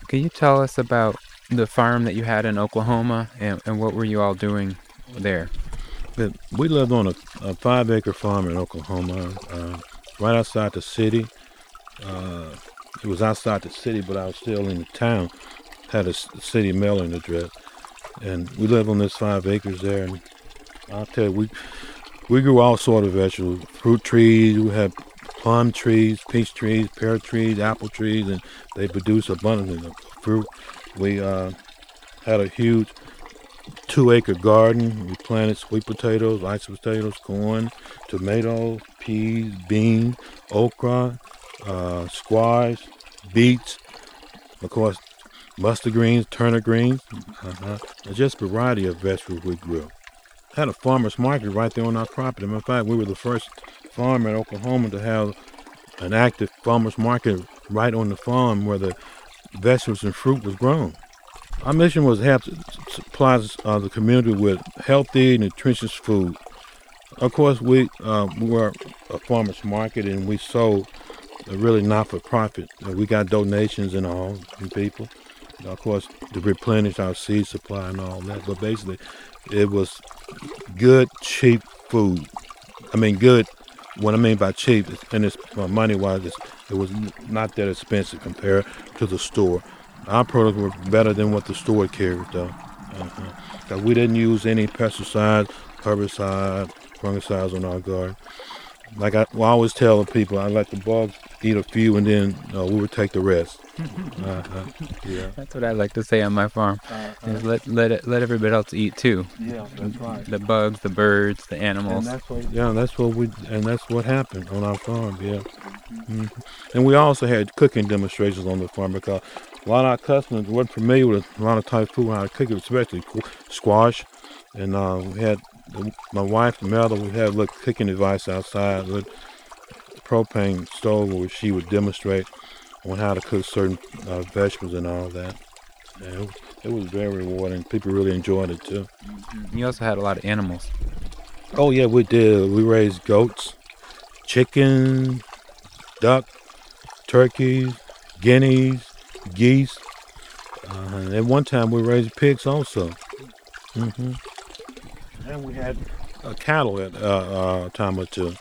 Can you tell us about the farm that you had in Oklahoma and, and what were you all doing there? But we lived on a, a five acre farm in Oklahoma, uh, right outside the city. Uh, it was outside the city, but I was still in the town. Had a city mailing address, and we lived on this five acres there. And I'll tell you, we we grew all sort of vegetables, fruit trees. We had plum trees, peach trees, pear trees, apple trees, and they produce abundantly of fruit. We uh, had a huge two acre garden. We planted sweet potatoes, ice potatoes, corn, tomatoes, peas, beans, okra, uh, squash, beets, of course, mustard greens, turnip greens, uh-huh. just a variety of vegetables we grew. Had a farmer's market right there on our property. Of fact, we were the first farm in Oklahoma to have an active farmer's market right on the farm where the vegetables and fruit was grown. Our mission was to help supply uh, the community with healthy, nutritious food. Of course, we uh, we were a farmers market and we sold really not for profit. Uh, we got donations and all from people, of course, to replenish our seed supply and all that. But basically, it was good, cheap food. I mean, good. What I mean by cheap, and it's uh, money wise, it was not that expensive compared to the store. Our products were better than what the store carried, though. Uh-huh. 'Cause we didn't use any pesticides, herbicides, fungicides on our garden. Like I, well, I always tell the people, I let the bugs eat a few, and then uh, we would take the rest. uh-huh. Yeah. That's what I like to say on my farm. Is let let it, let everybody else eat too. Yeah, that's right. The bugs, the birds, the And animals. that's what, yeah, that's what we, and that's what happened on our farm. Yeah, hmm and we also had cooking demonstrations on the farm because a lot of our customers weren't familiar with a lot of type of food, how to cook it, especially squash. And uh, we had my wife, Melda, we had a little cooking device outside with propane stove where she would demonstrate on how to cook certain uh, vegetables and all that. And it, was, it was very rewarding. People really enjoyed it too. You also had a lot of animals. Oh yeah, we did. We raised goats, chicken, duck, turkeys, guineas, geese. Uh, and at one time, we raised pigs also. hmm And we had uh, cattle at uh, uh, a time or two.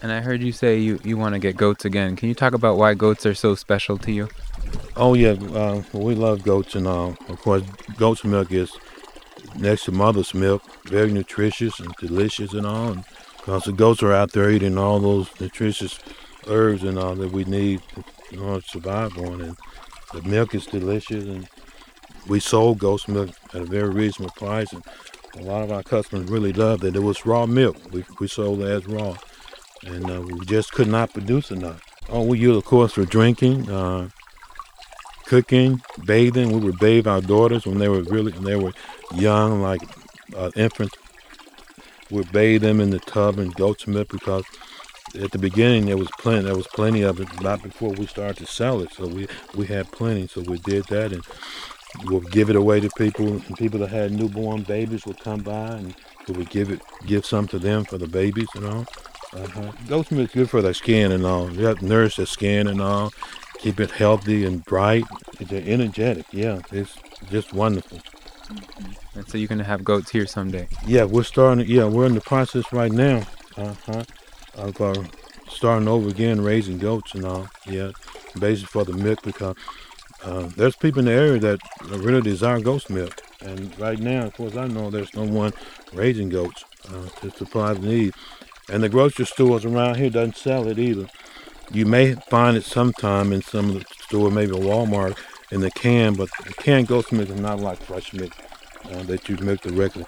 And I heard you say you, you want to get goats again. Can you talk about why goats are so special to you? Oh yeah, uh, we love goats and all. Of course, goat's milk is next to mother's milk, very nutritious and delicious and all. And because the goats are out there eating all those nutritious herbs and all that we need order to survive on, and the milk is delicious. And we sold goat's milk at a very reasonable price, and a lot of our customers really loved it. It was raw milk. We we sold it as raw, and uh, we just could not produce enough. Oh, we use, of course, for drinking. Uh, cooking, bathing. We would bathe our daughters when they were really when they were young, like uh, infants. We'd bathe them in the tub and goat's milk because at the beginning there was plenty. There was plenty of it, not before we started to sell it. So we we had plenty. So we did that, and we'll give it away to people. And people that had newborn babies would come by, and we would give it give some to them for the babies and all. Uh-huh. Goat's milk's good for their skin and all. You have to nourish their skin and all keep it healthy and bright. They're energetic. Yeah, it's just wonderful. And so you're going to have goats here someday. Yeah, we're starting. Yeah, we're in the process right now. Uh huh. Of uh, starting over again, raising goats and all. Yeah, basically for the milk because Uh, there's people in the area that really desire goat's milk, and right now, of course, I know, there's no one raising goats uh, to supply the need. And the grocery stores around here doesn't sell it either. You may find it sometime in some of the store, maybe a Walmart, in the can, but the canned goat's milk is not like fresh milk uh, that you make directly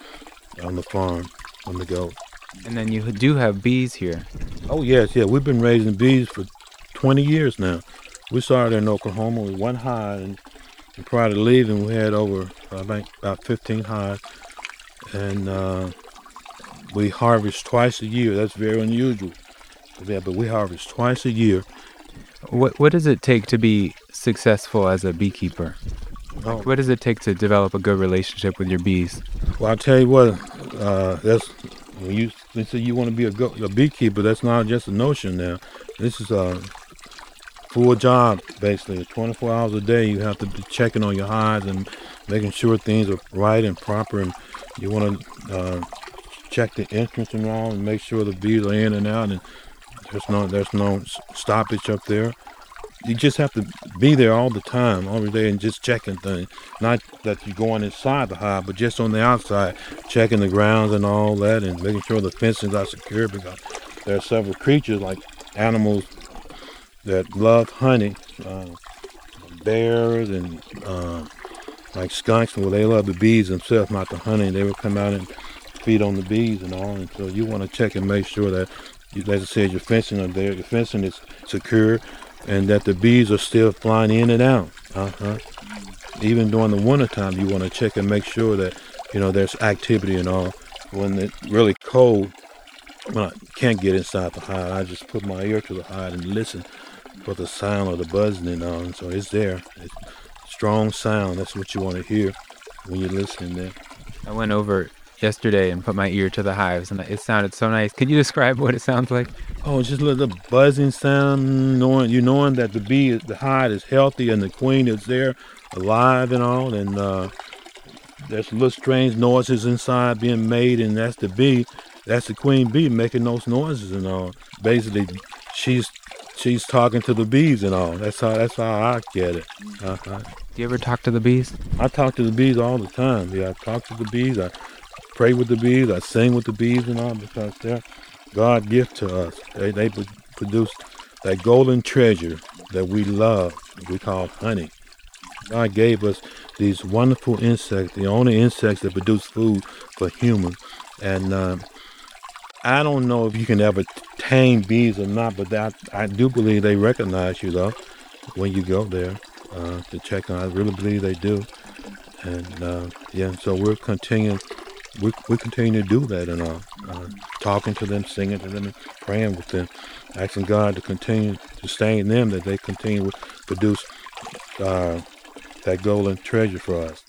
on the farm on the goat. And then you do have bees here. Oh yes, yeah, we've been raising bees for 20 years now. We started in Oklahoma with one hive, and, and prior to leaving, we had over I think about 15 hives, and uh, we harvest twice a year. That's very unusual. Yeah, but we harvest twice a year. What What does it take to be successful as a beekeeper? Oh. What does it take to develop a good relationship with your bees? Well, I'll tell you what. Uh, that's when you they say you want to be a, a beekeeper. That's not just a notion now. This is a full job, basically. 24 hours a day, you have to be checking on your hives and making sure things are right and proper. And you want to uh, check the entrance and all, and make sure the bees are in and out, and there's no there's no stoppage up there. You just have to be there all the time, every day, and just checking things. Not that you're going inside the hive, but just on the outside, checking the grounds and all that, and making sure the fences are secure because there are several creatures like animals that love honey, uh, bears and uh, like skunks, well, they love the bees themselves, not the honey. They would come out and feed on the bees and all. And so you want to check and make sure that, as I said, your fencing are there, your fencing is secure, and that the bees are still flying in and out. Uh-huh. Even during the wintertime, you want to check and make sure that you know there's activity and all. When it's really cold, when I can't get inside the hive, I just put my ear to the hive and listen for the sound of the buzzing and all. And so it's there. It's strong sound. That's what you want to hear when you're listening there. I went over yesterday and put my ear to the hives, and it sounded so nice. Could you describe what it sounds like? Oh, just a little buzzing sound, knowing you knowing that the bee, the hive is healthy and the queen is there, alive and all, and uh, there's little strange noises inside being made, and that's the bee, that's the queen bee making those noises and all. Basically, she's she's talking to the bees and all. That's how that's how I get it. Uh-huh. Do you ever talk to the bees? I talk to the bees all the time. Yeah, I talk to the bees. I pray with the bees. I sing with the bees and all because they're God gift to us. They they produce that golden treasure that we love. We call honey. God gave us these wonderful insects, the only insects that produce food for humans. And uh, I don't know if you can ever tame bees or not, but that I do believe they recognize you though when you go there uh, to check on. I really believe they do, and uh, yeah. So we're continuing. We, we continue to do that and uh, uh, talking to them, singing to them, praying with them, asking God to continue to sustain them, that they continue to produce uh, that golden treasure for us.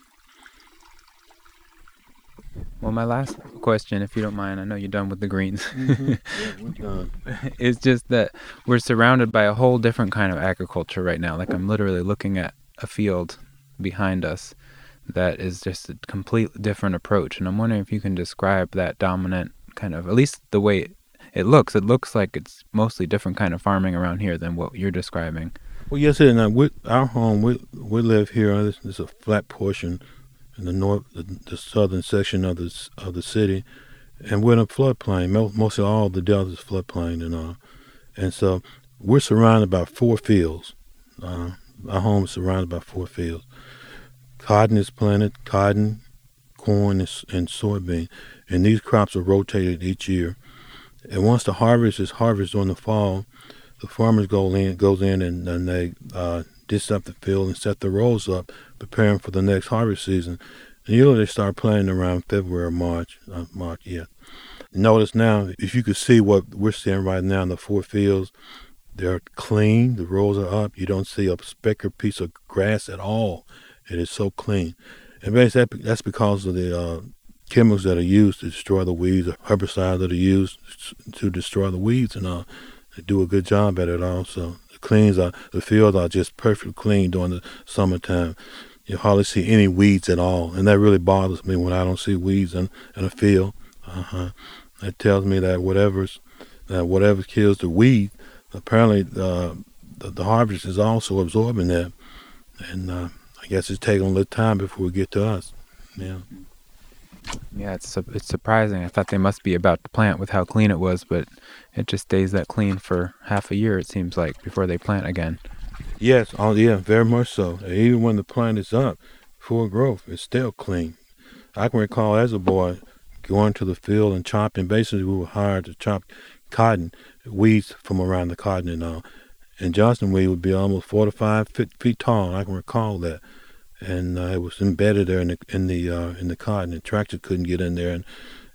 Well, my last question, if you don't mind, I know you're done with the greens. Mm-hmm. yeah, we're done. it's just that we're surrounded by a whole different kind of agriculture right now. Like I'm literally looking at a field behind us that is just a completely different approach. And I'm wondering if you can describe that dominant kind of, at least the way it looks. It looks like it's mostly different kind of farming around here than what you're describing. Well, yes, and uh, we, our home, we we live here. This, this is a flat portion in the north, the, the, southern section of the of the city, and we're in a floodplain. Mostly all the delta is floodplain, and uh, and so we're surrounded by four fields. Uh, our home is surrounded by four fields. Cotton is planted, cotton, corn, and, soybean, and these crops are rotated each year. And once the harvest is harvested in the fall, the farmers go in, goes in and, and they uh, up the field and set the rows up, preparing for the next harvest season. And usually they start planting around February or March. Uh, March, yeah. Notice now, if you could see what we're seeing right now in the four fields, they're clean. The rows are up. You don't see a speck or piece of grass at all. It is so clean. And basically, that's because of the uh, chemicals that are used to destroy the weeds, the herbicides that are used to destroy the weeds, and they do a good job at it also. The cleans are the fields are just perfectly clean during the summertime. You hardly see any weeds at all, and that really bothers me when I don't see weeds in, in a field. Uh-huh. That tells me that whatever's that whatever kills the weed, apparently uh, the, the harvest is also absorbing that. and uh, I guess it's taking a little time before we get to us. Yeah. Yeah, it's it's surprising. I thought they must be about to plant with how clean it was, but it just stays that clean for half a year. It seems like before they plant again. Yes, oh yeah, very much so. Even when the plant is up, full growth, it's still clean. I can recall as a boy going to the field and chopping. Basically, we were hired to chop cotton, weeds from around the cotton and all. And Johnson weed would be almost four to five feet, feet tall. I can recall that and uh, it was embedded there in the in the uh, in the cotton. And tractors couldn't get in there and,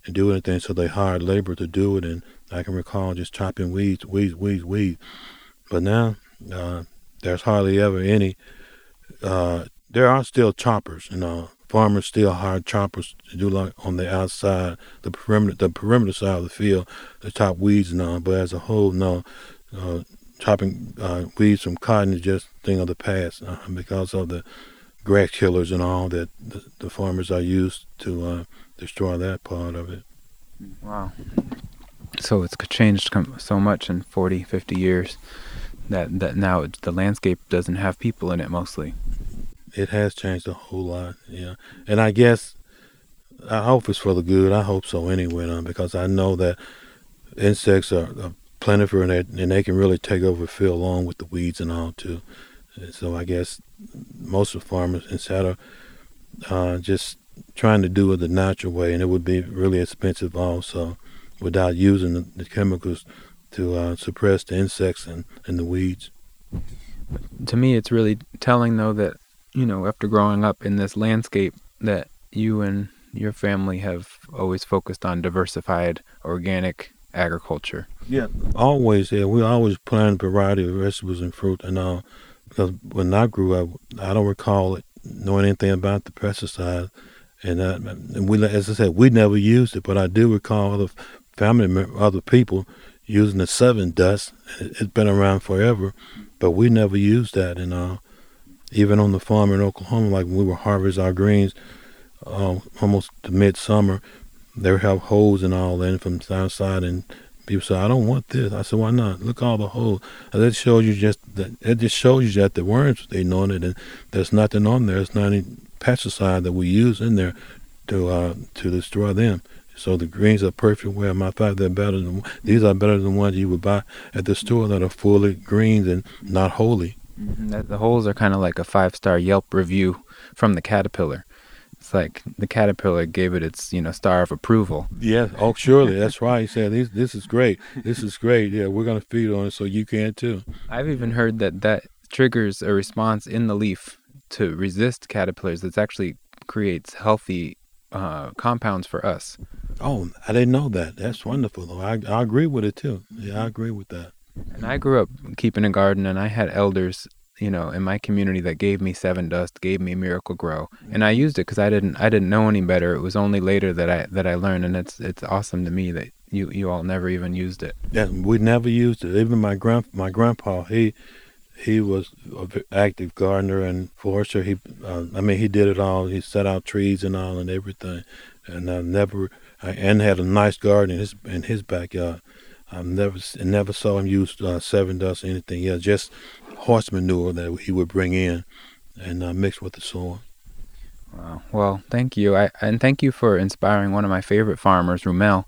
and do anything, so they hired labor to do it. And I can recall just chopping weeds, weeds, weeds, weeds. But now uh, there's hardly ever any. Uh, there are still choppers, you know. Farmers still hire choppers to do like on the outside, the perimeter, the perimeter side of the field, to chop weeds and all. But as a whole, no, uh, chopping uh, weeds from cotton is just thing of the past because of the grass killers and all that the, the farmers are used to uh, destroy that part of it. Wow. So it's changed so much in 40, 50 years that, that now the landscape doesn't have people in it mostly. It has changed a whole lot, yeah. And I guess I hope it's for the good. I hope so anyway, because I know that insects are, are plentiful and they, and they can really take over field along with the weeds and all too. And so I guess most of the farmers instead of uh, just trying to do it the natural way, and it would be really expensive also without using the, the chemicals to uh, suppress the insects and, and the weeds. To me, it's really telling, though, that, you know, after growing up in this landscape, that you and your family have always focused on diversified organic agriculture. Yeah, always. Yeah, we always plant a variety of vegetables and fruit and all because when I grew up, I don't recall it, knowing anything about the pesticide, and, uh, and we, as I said, we never used it. But I do recall other family, other people using the Sevin dust. It's been around forever, but we never used that. And uh, even on the farm in Oklahoma, like when we were harvesting our greens, uh, almost to midsummer, they would have holes and all in from the outside and People say, I don't want this. I said, why not? Look all the holes. That shows you just that it just shows you that the worms they know it and there's nothing on there. It's not any pesticide that we use in there to uh, to destroy them. So the greens are perfect well. My fact, they're better than these are better than ones you would buy at the store that are fully greens and not holy. Mm-hmm. The holes are kind of like a five star Yelp review from the caterpillar. It's like the caterpillar gave it its, you know, star of approval. Yeah. Oh, surely. That's right. He said, this, this is great. This is great. Yeah, we're going to feed on it so you can too. I've even heard that that triggers a response in the leaf to resist caterpillars that actually creates healthy uh, compounds for us. Oh, I didn't know that. That's wonderful. Though I, I agree with it too. Yeah, I agree with that. And I grew up keeping a garden, and I had elders you know, in my community that gave me Sevin Dust, gave me Miracle-Gro and I used it because I didn't I didn't know any better. It was only later that I that I learned, and it's it's awesome to me that you you all never even used it. Yeah, we never used it. Even my grand my grandpa he he was an active gardener and forester. He uh, I mean he did it all. He set out trees and all and everything, and I never and had a nice garden in his in his backyard. I never never saw him use uh, Sevin Dust or anything. Yeah, just horse manure that he would bring in and uh, mix with the soil. Wow. Well, thank you. I, and thank you for inspiring one of my favorite farmers, Rumel,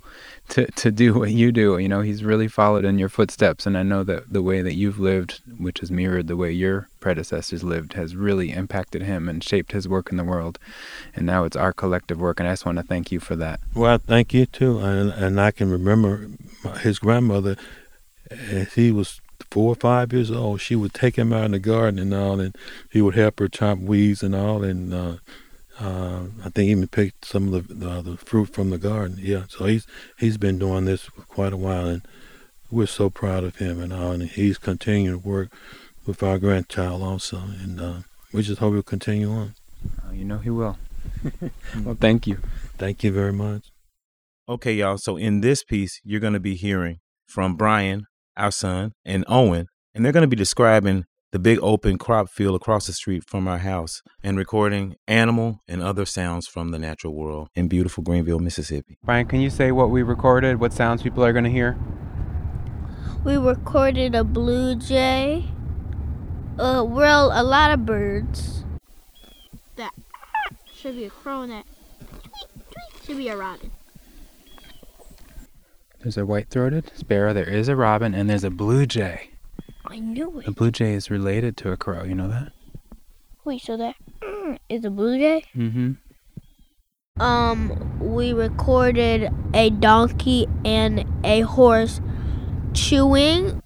to, to do what you do. You know, he's really followed in your footsteps. And I know that the way that you've lived, which has mirrored the way your predecessors lived, has really impacted him and shaped his work in the world. And now it's our collective work. And I just want to thank you for that. Well, thank you too. And, and I can remember his grandmother, he was four or five years old, she would take him out in the garden and all, and he would help her chop weeds and all, and uh, uh, I think he even picked some of the, the, the fruit from the garden. Yeah, so he's he's been doing this for quite a while, and we're so proud of him and all, and he's continuing to work with our grandchild also, and uh, we just hope he'll continue on. Uh, you know he will. well, thank you. Thank you very much. Okay, y'all. So in this piece, you're going to be hearing from Bryan our son, and Owen, and they're going to be describing the big open crop field across the street from our house and recording animal and other sounds from the natural world in beautiful Greenville, Mississippi. Bryan, can you say what we recorded, what sounds people are going to hear? We recorded a blue jay, Uh, well, a lot of birds. That should be a crow and that should be a robin. There's a white-throated sparrow. There is a robin, and there's a blue jay. I knew it. The blue jay is related to a crow. You know that? Wait, so that is a blue jay? Mm-hmm. Um, we recorded a donkey and a horse chewing.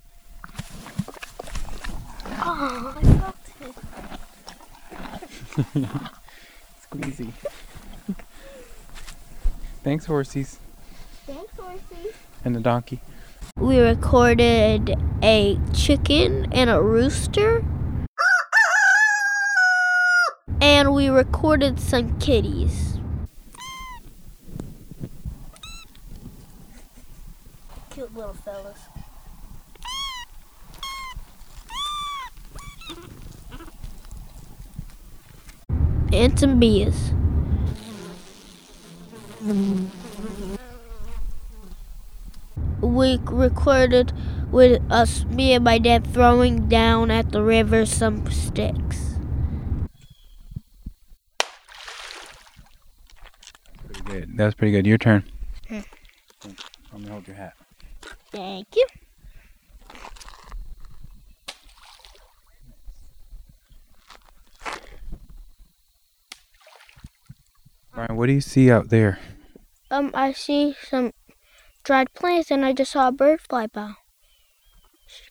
Oh, I felt it. Squeezy. Thanks, horsies. Thanks, horsey. And the donkey. We recorded a chicken and a rooster. And we recorded some kitties. Cute little fellas. And some bees. We recorded with us, me and my dad, throwing down at the river some sticks. Pretty good. That was pretty good. Your turn. Hmm. Let me hold your hat. Thank you. Bryan, what do you see out there? Um, I see some dried plants and I just saw a bird fly by.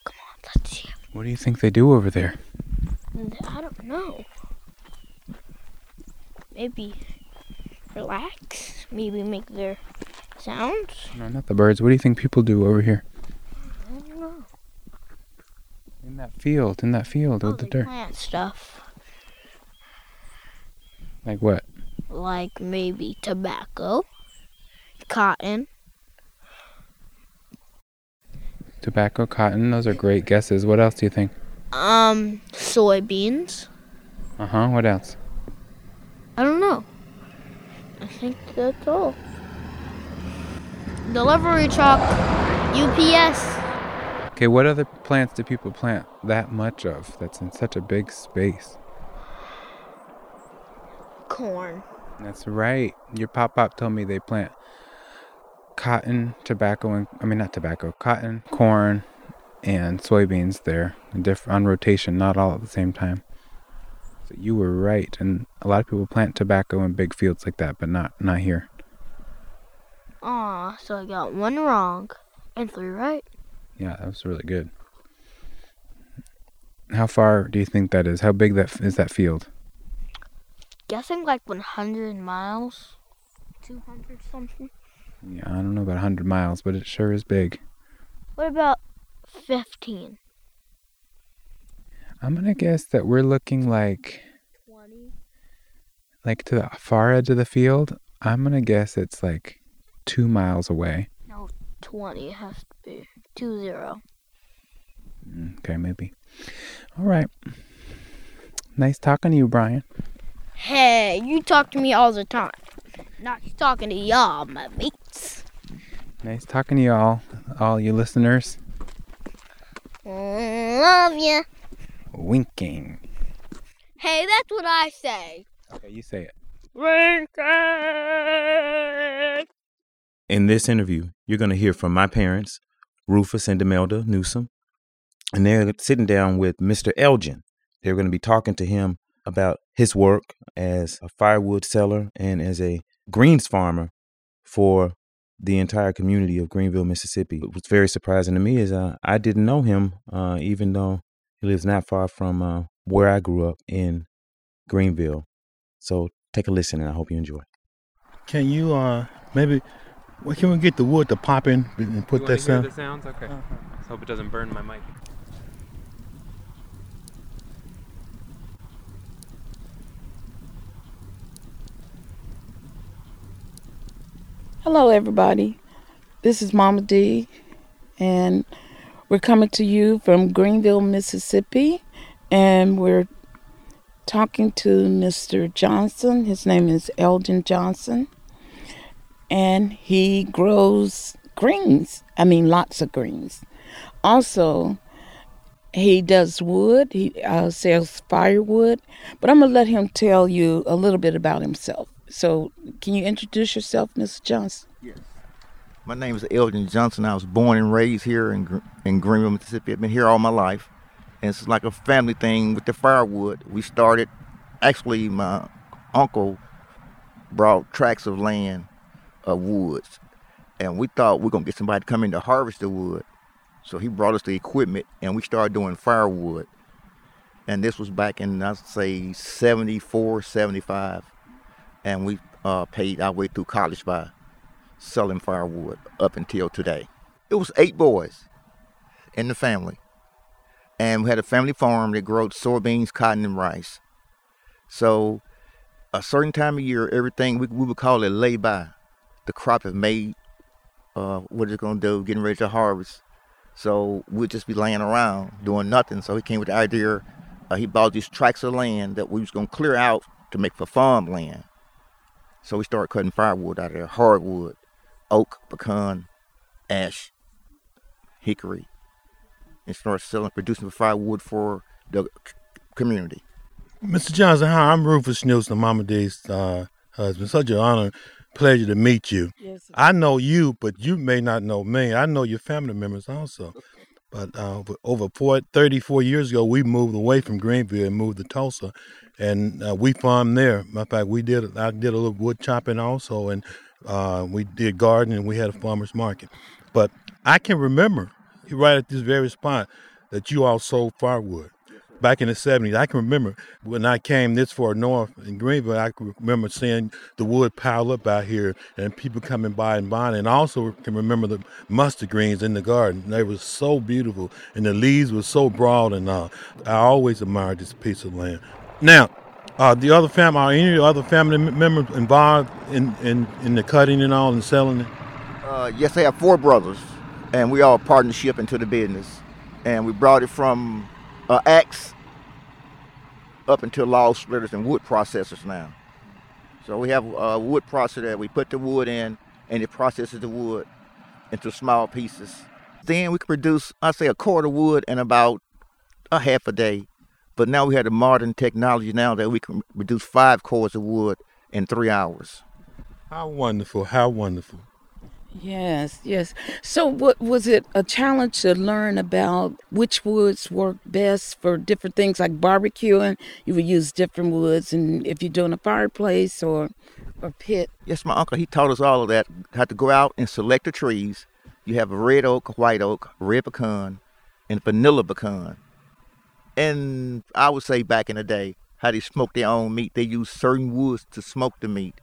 Come on, let's see. What do you think they do over there? I don't know. Maybe relax. Maybe make their sounds. No, not the birds. What do you think people do over here? I don't know. In that field, in that field Oh, with the dirt. plant stuff Like what? like maybe tobacco, cotton. Tobacco, cotton. Those are great guesses. What else do you think? Um, soybeans. Uh huh. What else? I don't know. I think that's all. Delivery truck. UPS. Okay, what other plants do people plant that much of that's in such a big space? Corn. That's right. Your pop pop told me they plant cotton, tobacco, and I mean not tobacco, cotton, corn, and soybeans there, diff- on rotation, not all at the same time. So you were right, and a lot of people plant tobacco in big fields like that, but not not here. Aw, so I got one wrong and three right. Yeah, that was really good. How far do you think that is? How big that is that field? Guessing like 100 miles. 200 something. Yeah, I don't know about 100 miles, but it sure is big. What about 15? I'm gonna guess that we're looking like 20? like to the far edge of the field. I'm gonna guess it's like two miles away. No, 20. It has to be 2 0. Mm, Okay, maybe. All right. Nice talking to you, Bryan. Hey, you talk to me all the time. Not talking to y'all, my mates. Nice talking to you all, all you listeners. Love ya. Winking. Hey, that's what I say. Okay, you say it. Winking. In this interview, you're going to hear from my parents, Rufus and Demalda Newsome, and they're sitting down with Mr. Elgin. They're going to be talking to him about his work as a firewood seller and as a greens farmer for the entire community of Greenville, Mississippi. What was very surprising to me is uh, I didn't know him, uh, even though he lives not far from uh, where I grew up in Greenville. So take a listen, and I hope you enjoy. Can you uh maybe well, can we get the wood to pop in and put that sound? the sounds? Okay. Let's hope it doesn't burn my mic. Hello, everybody. This is Mama D, and we're coming to you from Greenville, Mississippi, and we're talking to Mr. Johnson. His name is Elgin Johnson, and he grows greens. I mean, lots of greens. Also, He does wood. He uh, sells firewood. But I'm gonna let him tell you a little bit about himself. So, can you introduce yourself, Mr. Johnson? Yes. My name is Elgin Johnson. I was born and raised here in, in Greenville, Mississippi. I've been here all my life. And it's like a family thing with the firewood. We started, actually, my uncle brought tracts of land of woods. And we thought we are going to get somebody to come in to harvest the wood. So he brought us the equipment and we started doing firewood. And this was back in, I'd say, 74, 75. And we uh, paid our way through college by selling firewood up until today. It was eight boys in the family. And we had a family farm that grew soybeans, cotton, and rice. So a certain time of year, everything, we, we would call it lay by. The crop is made, uh, what it's to do, getting ready to harvest. So we'd just be laying around doing nothing. So he came with the idea, uh, he bought these tracts of land that we was to clear out to make for farmland. So we started cutting firewood out of there, hardwood oak, pecan, ash, hickory, and start selling, producing firewood for the community. Mr. Johnson, hi, I'm Rufus Newsome, Mama D's uh, husband. Such an honor, pleasure to meet you. Yes, sir. I know you, but you may not know me. I know your family members also. But uh, over four, 34 years ago, we moved away from Greenville and moved to Tulsa, and uh, we farmed there. Matter of fact, we did I did a little wood chopping also, and uh, we did gardening and we had a farmer's market. But I can remember right at this very spot that you all sold firewood back in the 70s. I can remember when I came this far north in Greenville, I can remember seeing the wood pile up out here and people coming by and buying. And I also can remember the mustard greens in the garden. They were so beautiful and the leaves were so broad. And uh, I always admired this piece of land. Now, uh, the other family, are any other family members involved in, in, in the cutting and all and selling it? Uh, yes, I have four brothers, and we all partnership into the business. And we brought it from uh, axe up until log splitters and wood processors now. So we have a wood processor that we put the wood in, and it processes the wood into small pieces. Then we can produce, I say, a quarter wood in about a half a day but now we have the modern technology now that we can produce five cords of wood in three hours. How wonderful! How wonderful! Yes, yes. So, what was it a challenge to learn about which woods work best for different things like barbecuing? You would use different woods, and if you're doing a fireplace or or pit. Yes, my uncle he taught us all of that. Had to go out and select the trees. You have a red oak, white oak, red pecan, and vanilla pecan and I would say back in the day, how they smoked their own meat. They used certain woods to smoke the meat,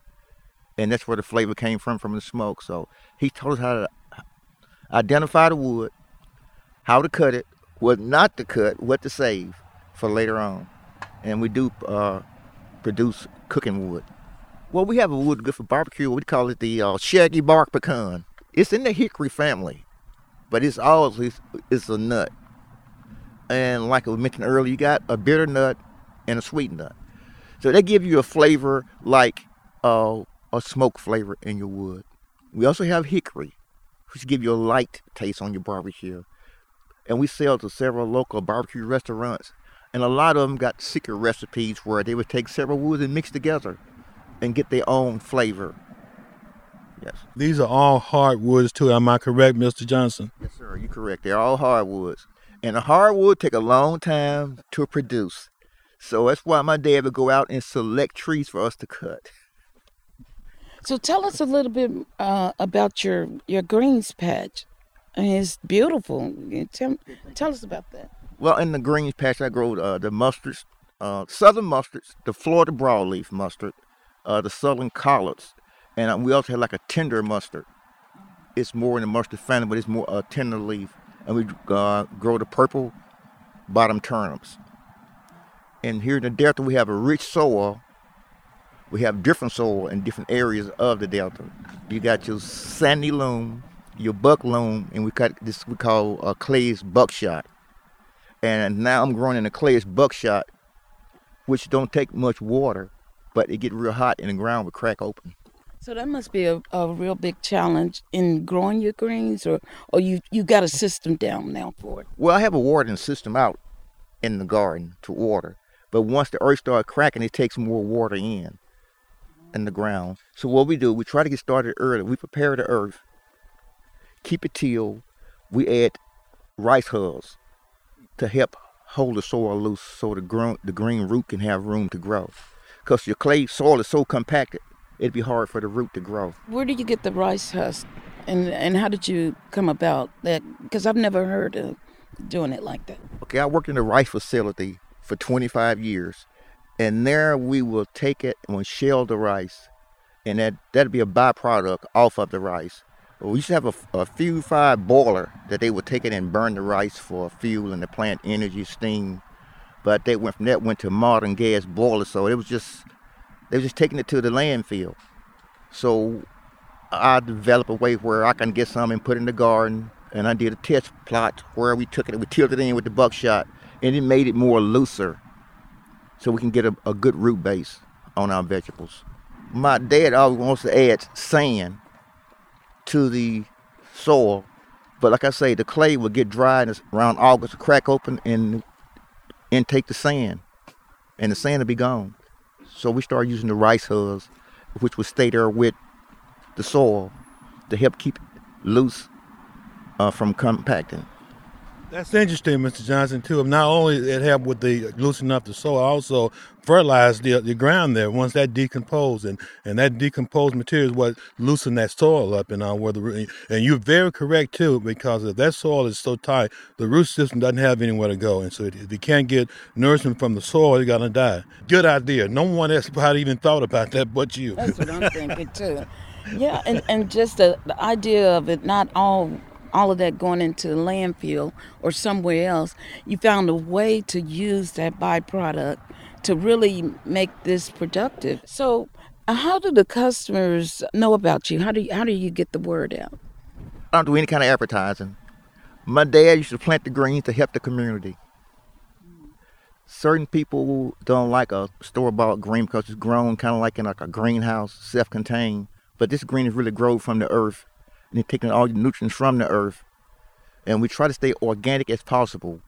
and that's where the flavor came from from the smoke. So he told us how to identify the wood, how to cut it, what not to cut, what to save for later on, and we do uh, produce cooking wood. Well, we have a wood good for barbecue. We call it the uh, shaggy bark pecan. It's in the hickory family, but it's always it's a nut and like I mentioned earlier, you got a bitter nut and a sweet nut. So they give you a flavor like uh, a smoke flavor in your wood. We also have hickory, which give you a light taste on your barbecue. And we sell to several local barbecue restaurants. And a lot of them got secret recipes where they would take several woods and mix together and get their own flavor. Yes. These are all hardwoods too. Am I correct, Mr. Johnson? Yes, sir. You're correct. They're all hardwoods. And the hardwood take a long time to produce. So that's why my dad would go out and select trees for us to cut. So tell us a little bit uh, about your your greens patch. I mean, it's beautiful. Tell, tell us about that. Well, in the greens patch, I grow uh, the mustards, uh, southern mustards, the Florida broadleaf mustard, uh, the southern collards, and uh, we also have like a tender mustard. It's more in the mustard family, but it's more a uh, tender leaf and we grow the purple bottom turnips. And here in the Delta, we have a rich soil. We have different soil in different areas of the Delta. You got your sandy loam, your buck loam, and we got this we call uh, clay's buckshot. And now I'm growing in a clay's buckshot, which don't take much water, but it get real hot and the ground will crack open. So that must be a, a real big challenge in growing your greens, or or you you got a system down now for it. Well, I have a watering system out in the garden to water, but once the earth starts cracking, it takes more water in in the ground. So what we do, we try to get started early. We prepare the earth, keep it tilled. We add rice hulls to help hold the soil loose so the, gro- the green root can have room to grow. Because your clay soil is so compacted, it'd be hard for the root to grow. Where did you get the rice husk, and and how did you come about that? Because I've never heard of doing it like that. Okay, I worked in a rice facility for 25 years, and there we will take it and we'll shell the rice, and that that'd be a byproduct off of the rice. But we used to have a, a fuel fired boiler that they would take it and burn the rice for fuel and the plant energy, steam. But they went from that went to modern gas boilers, so it was just they were just taking it to the landfill. So I developed a way where I can get some and put in the garden, and I did a test plot where we took it and we tilted it in with the buckshot, and it made it more looser, so we can get a, a good root base on our vegetables. My dad always wants to add sand to the soil, but like I say, the clay will get dry around August, crack open and intake the sand, and the sand will be gone. So we started using the rice hulls, which would stay there with the soil to help keep loose uh, from compacting. That's interesting, Mr. Johnson, too. Not only it helped with the loosening up the soil, also fertilize the, the ground there once that decomposed. And, and that decomposed material is what loosened that soil up. And, uh, where the, and you're very correct, too, because if that soil is so tight, the root system doesn't have anywhere to go. And so if you can't get nourishment from the soil, you're going to die. Good idea. No one else probably even thought about that but you. That's what I'm thinking, too. Yeah, and, and just the, the idea of it not all all of that going into the landfill or somewhere else, you found a way to use that byproduct to really make this productive. So, uh, how do the customers know about you? How do you, how do you get the word out? I don't do any kind of advertising. My dad used to plant the greens to help the community. Certain people don't like a store-bought green because it's grown kind of like in like a greenhouse, self-contained. But this green is really grown from the earth and taking all the nutrients from the earth. And we try to stay organic as possible,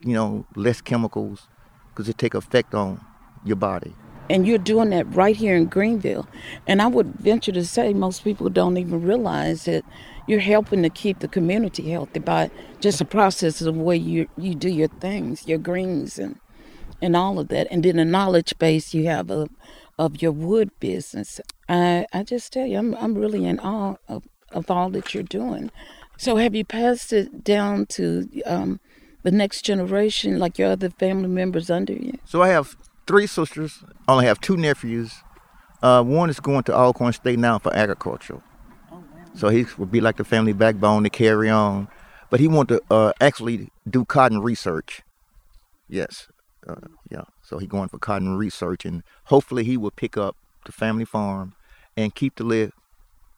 you know, less chemicals, because it take effect on your body. And you're doing that right here in Greenville. And I would venture to say most people don't even realize that you're helping to keep the community healthy by just the process of the way you you do your things, your greens and and all of that. And then the knowledge base you have of of your wood business. I I just tell you, I'm I'm really in awe of of all that you're doing. So, have you passed it down to um, the next generation, like your other family members under you? So, I have three sisters. I only have two nephews. Uh, one is going to Alcorn State now for agriculture. Oh, wow. So he would be like the family backbone to carry on. But he wanted to uh, actually do cotton research. Yes, uh, yeah. So he's going for cotton research, and hopefully he will pick up the family farm and keep the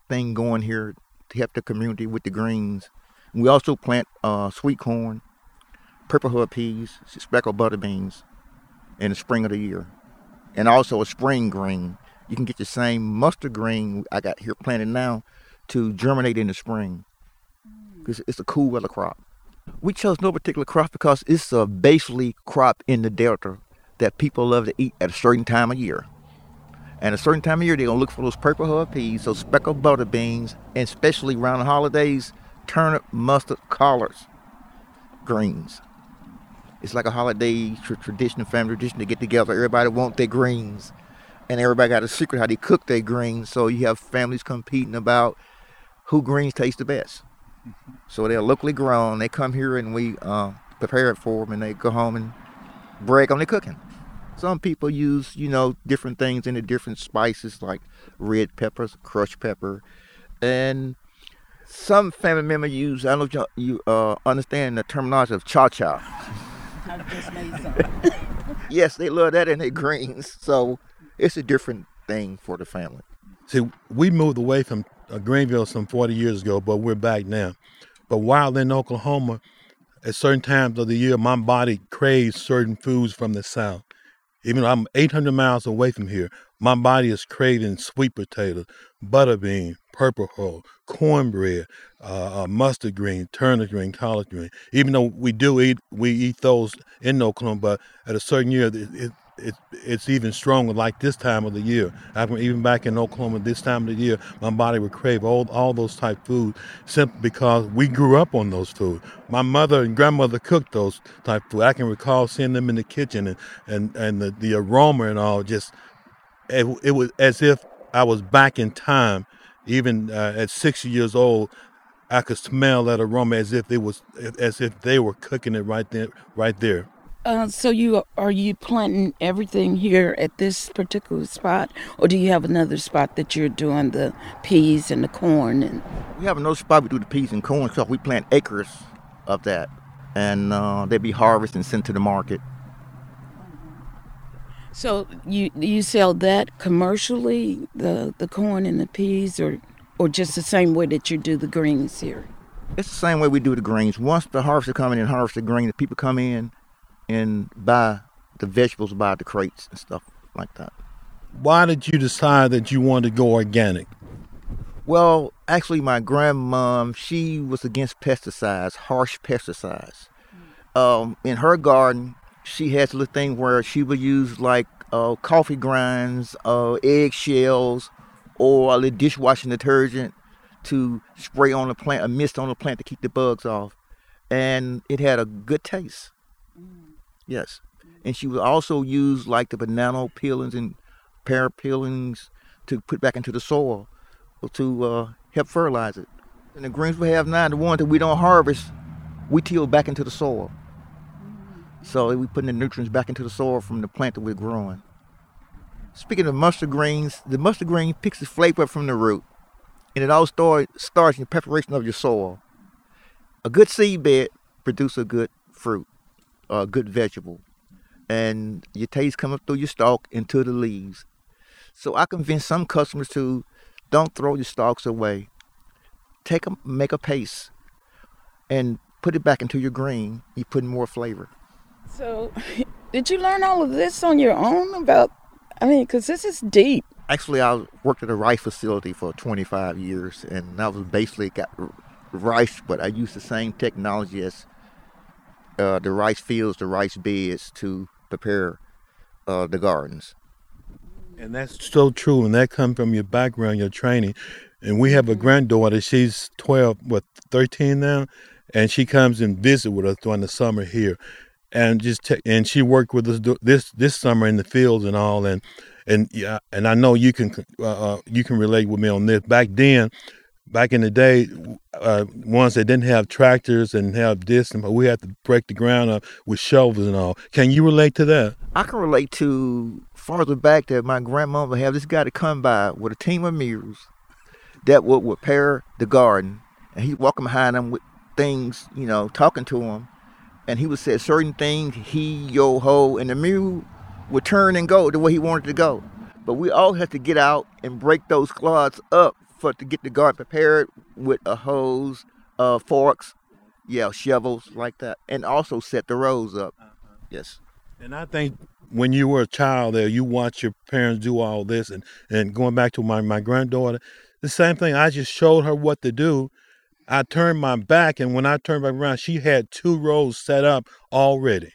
thing going here to help the community with the greens. We also plant uh, sweet corn, purple hull peas, speckled butter beans in the spring of the year. And also a spring green. You can get the same mustard green I got here planted now to germinate in the spring. Because it's a cool weather crop. We chose no particular crop because it's a basically crop in the Delta that people love to eat at a certain time of year. And a certain time of year, they're gonna look for those purple heart peas, those speckled butter beans, and especially around the holidays, turnip, mustard, collards, greens. It's like a holiday tradition, family tradition to get together. Everybody want their greens, and everybody got a secret how they cook their greens. So you have families competing about who greens taste the best. So they're locally grown. They come here and we uh, prepare it for them, and they go home and brag on their cooking. Some people use, you know, different things in the different spices like red peppers, crushed pepper, and some family members use. I don't know if you uh, understand the terminology of cha cha. yes, they love that in their greens. So it's a different thing for the family. See, we moved away from uh, Greenville some 40 years ago, but we're back now. But while in Oklahoma, at certain times of the year, my body craves certain foods from the South Even though I'm 800 miles away from here, my body is craving sweet potatoes, butter bean, purple hull, cornbread, uh, uh, mustard green, turnip green, collard green. Even though we do eat, we eat those in Oklahoma, but at a certain year, it, it, it, it's even stronger. Like this time of the year, I, even back in Oklahoma, this time of the year, my body would crave all all those type food simply because we grew up on those food. My mother and grandmother cooked those type food. I can recall seeing them in the kitchen and and and the, the aroma and all just it, it was as if I was back in time. Even uh, at 60 years old, I could smell that aroma as if it was as if they were cooking it right there, right there. Uh, so you are you planting everything here at this particular spot, or do you have another spot that you're doing the peas and the corn? And we have another spot we do the peas and corn because we plant acres of that, and uh, they be harvested and sent to the market. So you you sell that commercially, the the corn and the peas, or or just the same way that you do the greens here? It's the same way we do the greens. Once the harvester come in and harvest the green, the people come in and buy the vegetables buy the crates and stuff like that. Why did you decide that you wanted to go organic? Well, actually, my grandmom she was against pesticides, harsh pesticides. Um, in her garden, she has a little thing where she would use like uh, coffee grinds, uh, eggshells, or a little dishwashing detergent to spray on the plant, a mist on the plant to keep the bugs off. And it had a good taste. Yes. And she would also use like the banana peelings and pear peelings to put back into the soil to uh, help fertilize it. And the greens we have now, the ones that we don't harvest, we till back into the soil. So we're putting the nutrients back into the soil from the plant that we're growing. Speaking of mustard greens, the mustard green picks the flavor up from the root, and it all start, starts in the preparation of your soil. A good seed bed produces a good fruit, a good vegetable, and your taste comes through your stalk into the leaves. So I convince some customers to don't throw your stalks away. Take them, make a paste, and put it back into your green. You put in more flavor. So, did you learn all of this on your own about? I mean, because this is deep. Actually, I worked at a rice facility for 25 years, and I was basically got rice, but I used the same technology as uh, the rice fields, the rice beds to prepare uh, the gardens. And that's so true, and that comes from your background, your training. And we have a granddaughter; she's 12, what, 13 now, and she comes and visit with us during the summer here and just t- and she worked with us this this summer in the fields and all and and yeah and I know you can uh, uh, you can relate with me on this back then back in the day uh, ones that didn't have tractors and have this and but we had to break the ground up with shovels and all. Can you relate to that? I can relate to farther back that my grandmother had this guy to come by with a team of mules that would repair the garden. And he's walking behind them with things you know talking to him and he would say certain things, he, yo, ho, and the mule would turn and go the way he wanted to go. But we all had to get out and break those clods up for to get the garden prepared with a hose, uh, forks, yeah, shovels like that, and also set the rows up. Uh-huh. Yes. And I think when you were a child there, you watched your parents do all this, and and going back to my my granddaughter, the same thing. I just showed her what to do, I turned my back, and when I turned back around, she had two rows set up already,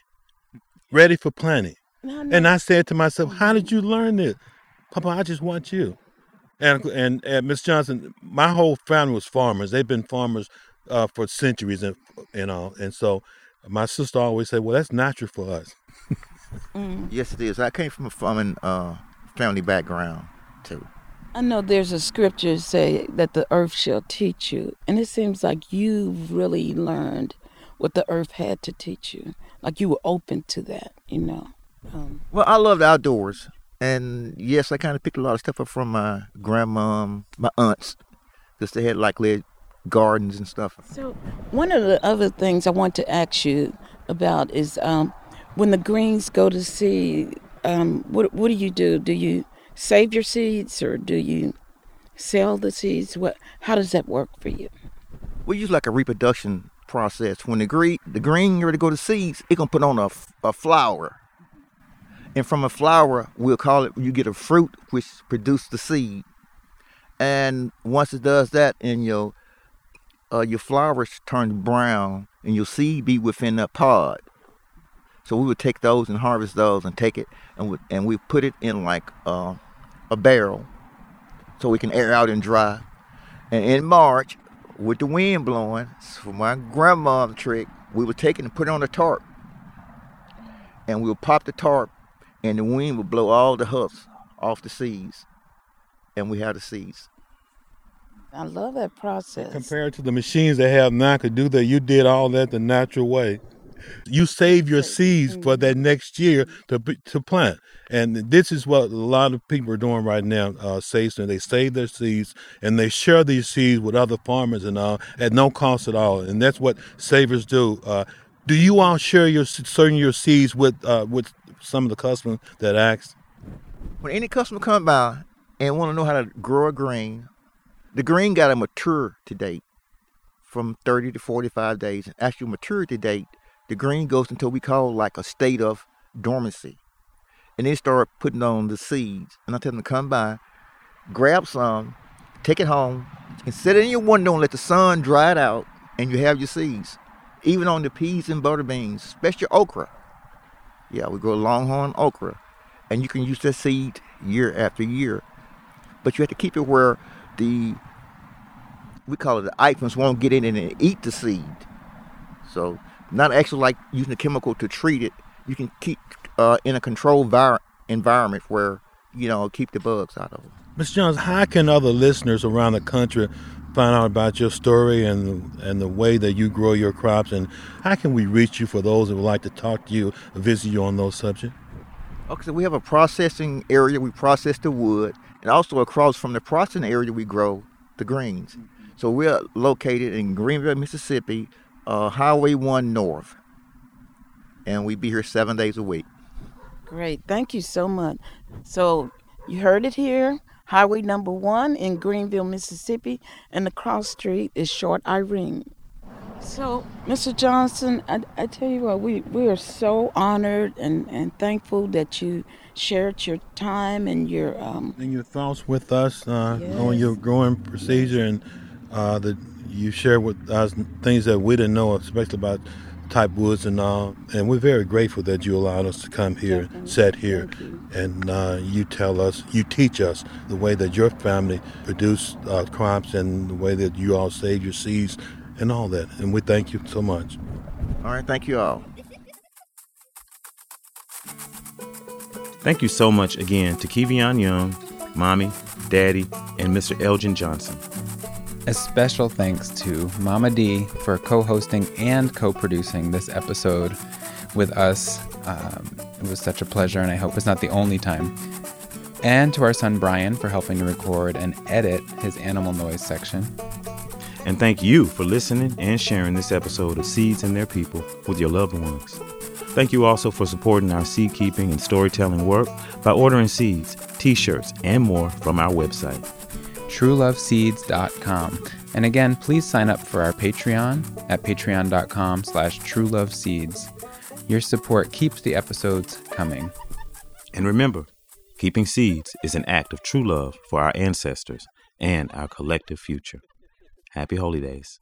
ready for planting. No, no. And I said to myself, "How did you learn this, Papa? I just want you." And and, and Miss Johnson, my whole family was farmers. They've been farmers uh, for centuries, and you know, and so my sister always said, "Well, that's natural for us." mm. Yes, it is. I came from a farming uh, family background too. I know there's a scripture say that the earth shall teach you, and it seems like you've really learned what the earth had to teach you. Like you were open to that, you know. Um, well, I love the outdoors, and yes, I kind of picked a lot of stuff up from my grandma, my aunts, because they had like little gardens and stuff. So, one of the other things I want to ask you about is um, when the greens go to seed. Um, what what do you do? Do you save your seeds or do you sell the seeds? What? How does that work for you? We use like a reproduction process. When the green the green ready to go to seeds, it gonna put on a, a flower, And from a flower, we'll call it, you get a fruit which produces the seed. And once it does that, and your uh, your flowers turn brown, and your seed be within that pod. So we would take those and harvest those and take it, and we, and we put it in like uh, a barrel, so we can air out and dry. And in March, with the wind blowing, for my grandma's trick, we would take it and put it on a tarp, and we would pop the tarp, and the wind would blow all the husks off the seeds, and we had the seeds. I love that process. Compared to the machines they have now could do that, you did all that the natural way. You save your seeds for that next year to to plant, and this is what a lot of people are doing right now. Uh, Sason, they save their seeds and they share these seeds with other farmers and all at no cost at all, and that's what savers do. Uh, do you all share your certain your seeds with uh, with some of the customers that ask? When any customer come by and want to know how to grow a green, the green got a maturity date from 30 to 45 days. Actual maturity date, the green goes until we call like a state of dormancy. And they start putting on the seeds. And I tell them to come by, grab some, take it home, and set it in your window and let the sun dry it out, and you have your seeds. Even on the peas and butter beans, especially okra. Yeah, we grow longhorn okra. And you can use that seed year after year. But you have to keep it where the we call it the items won't get in and eat the seed. So not actually like using a chemical to treat it. You can keep uh, in a controlled vir- environment where you know keep the bugs out of them. Ms. Jones, how can other listeners around the country find out about your story and and the way that you grow your crops, and how can we reach you for those that would like to talk to you, or visit you on those subjects? Okay, so we have a processing area. We process the wood, and also across from the processing area, we grow the greens. So we're located in Greenville, Mississippi, uh, Highway 1 North. And we be here seven days a week. Great. Thank you so much. So you heard it here. Highway number one in Greenville, Mississippi, and the cross street is Short Irene. So, Mr. Johnson, I, I tell you what, we, we are so honored and, and thankful that you shared your time and your um, And your thoughts with us uh, on your growing procedure, and uh, that you share with us things that we didn't know, especially about type woods and all. And we're very grateful that you allowed us to come here, Definitely. sit here, you. and uh, you tell us, you teach us the way that your family produce uh, crops and the way that you all save your seeds and all that. And we thank you so much. All right, thank you all. Thank you so much again to Kevion Young, Mommy, Daddy, and Mr. Elgin Johnson. A special thanks to Mama D for co hosting and co producing this episode with us. Um, it was such a pleasure, and I hope it's not the only time. And to our son Bryan for helping to record and edit his animal noise section. And thank you for listening and sharing this episode of Seeds and Their People with your loved ones. Thank you also for supporting our seed keeping and storytelling work by ordering seeds, t shirts, and more from our website. trueloveseeds.com. And again, please sign up for our Patreon at patreon.com slash trueloveseeds. Your support keeps the episodes coming. And remember, keeping seeds is an act of true love for our ancestors and our collective future. Happy Holy Days.